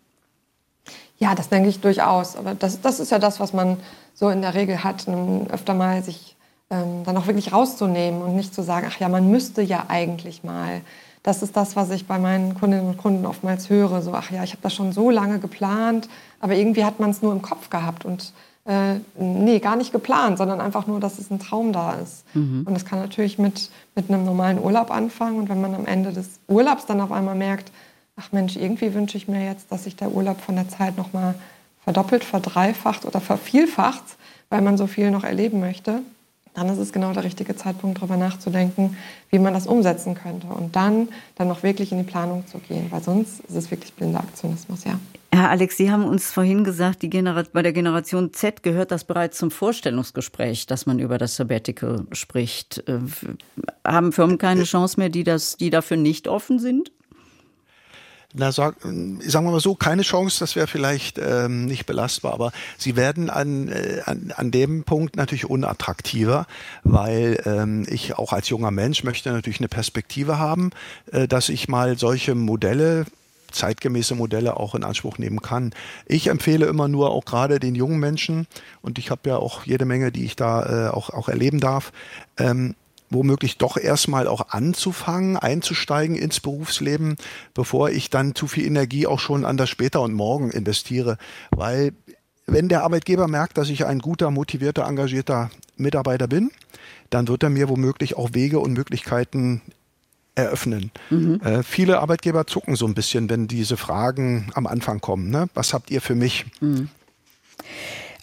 Ja, das denke ich durchaus. Aber das, das ist ja das, was man so in der Regel hat, öfter mal sich ähm, dann auch wirklich rauszunehmen und nicht zu sagen, ach ja, man müsste ja eigentlich mal das ist das, was ich bei meinen Kundinnen und Kunden oftmals höre. So, ach ja, ich habe das schon so lange geplant, aber irgendwie hat man es nur im Kopf gehabt und äh, nee, gar nicht geplant, sondern einfach nur, dass es ein Traum da ist. Mhm. Und das kann natürlich mit, mit einem normalen Urlaub anfangen. Und wenn man am Ende des Urlaubs dann auf einmal merkt, ach Mensch, irgendwie wünsche ich mir jetzt, dass sich der Urlaub von der Zeit nochmal verdoppelt, verdreifacht oder vervielfacht, weil man so viel noch erleben möchte, dann ist es genau der richtige Zeitpunkt, darüber nachzudenken, wie man das umsetzen könnte. Und dann, dann noch wirklich in die Planung zu gehen, weil sonst ist es wirklich blinder Aktionismus, ja. Herr Alex, Sie haben uns vorhin gesagt, die bei der Generation Z gehört das bereits zum Vorstellungsgespräch, dass man über das Sabbatical spricht. Äh, haben Firmen keine Chance mehr, die, das, die dafür nicht offen sind? Na, sag, sagen wir mal so, keine Chance, das wäre vielleicht ähm, nicht belastbar, aber sie werden an, äh, an, an dem Punkt natürlich unattraktiver, weil ähm, ich auch als junger Mensch möchte natürlich eine Perspektive haben, äh, dass ich mal solche Modelle zeitgemäße Modelle auch in Anspruch nehmen kann. Ich empfehle immer nur auch gerade den jungen Menschen, und ich habe ja auch jede Menge, die ich da äh, auch, auch erleben darf, ähm, womöglich doch erstmal auch anzufangen, einzusteigen ins Berufsleben, bevor ich dann zu viel Energie auch schon an das später und morgen investiere, weil wenn der Arbeitgeber merkt, dass ich ein guter, motivierter, engagierter Mitarbeiter bin, dann wird er mir womöglich auch Wege und Möglichkeiten eröffnen. Mhm. Äh, viele Arbeitgeber zucken so ein bisschen, wenn diese Fragen am Anfang kommen. Ne? Was habt ihr für mich? Mhm.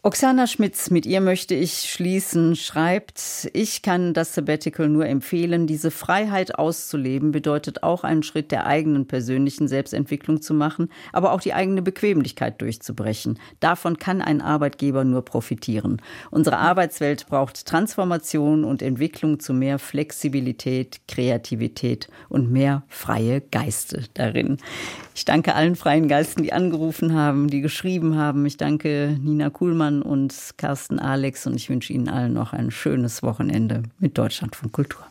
Oksana Schmitz, mit ihr möchte ich schließen, schreibt, ich kann das Sabbatical nur empfehlen. Diese Freiheit auszuleben bedeutet auch einen Schritt der eigenen persönlichen Selbstentwicklung zu machen, aber auch die eigene Bequemlichkeit durchzubrechen. Davon kann ein Arbeitgeber nur profitieren. Unsere Arbeitswelt braucht Transformation und Entwicklung zu mehr Flexibilität, Kreativität und mehr freie Geiste darin. Ich danke allen freien Geisten, die angerufen haben, die geschrieben haben. Ich danke Nina Kuhlmann und Carsten Alex und ich wünsche Ihnen allen noch ein schönes Wochenende mit Deutschland von Kultur.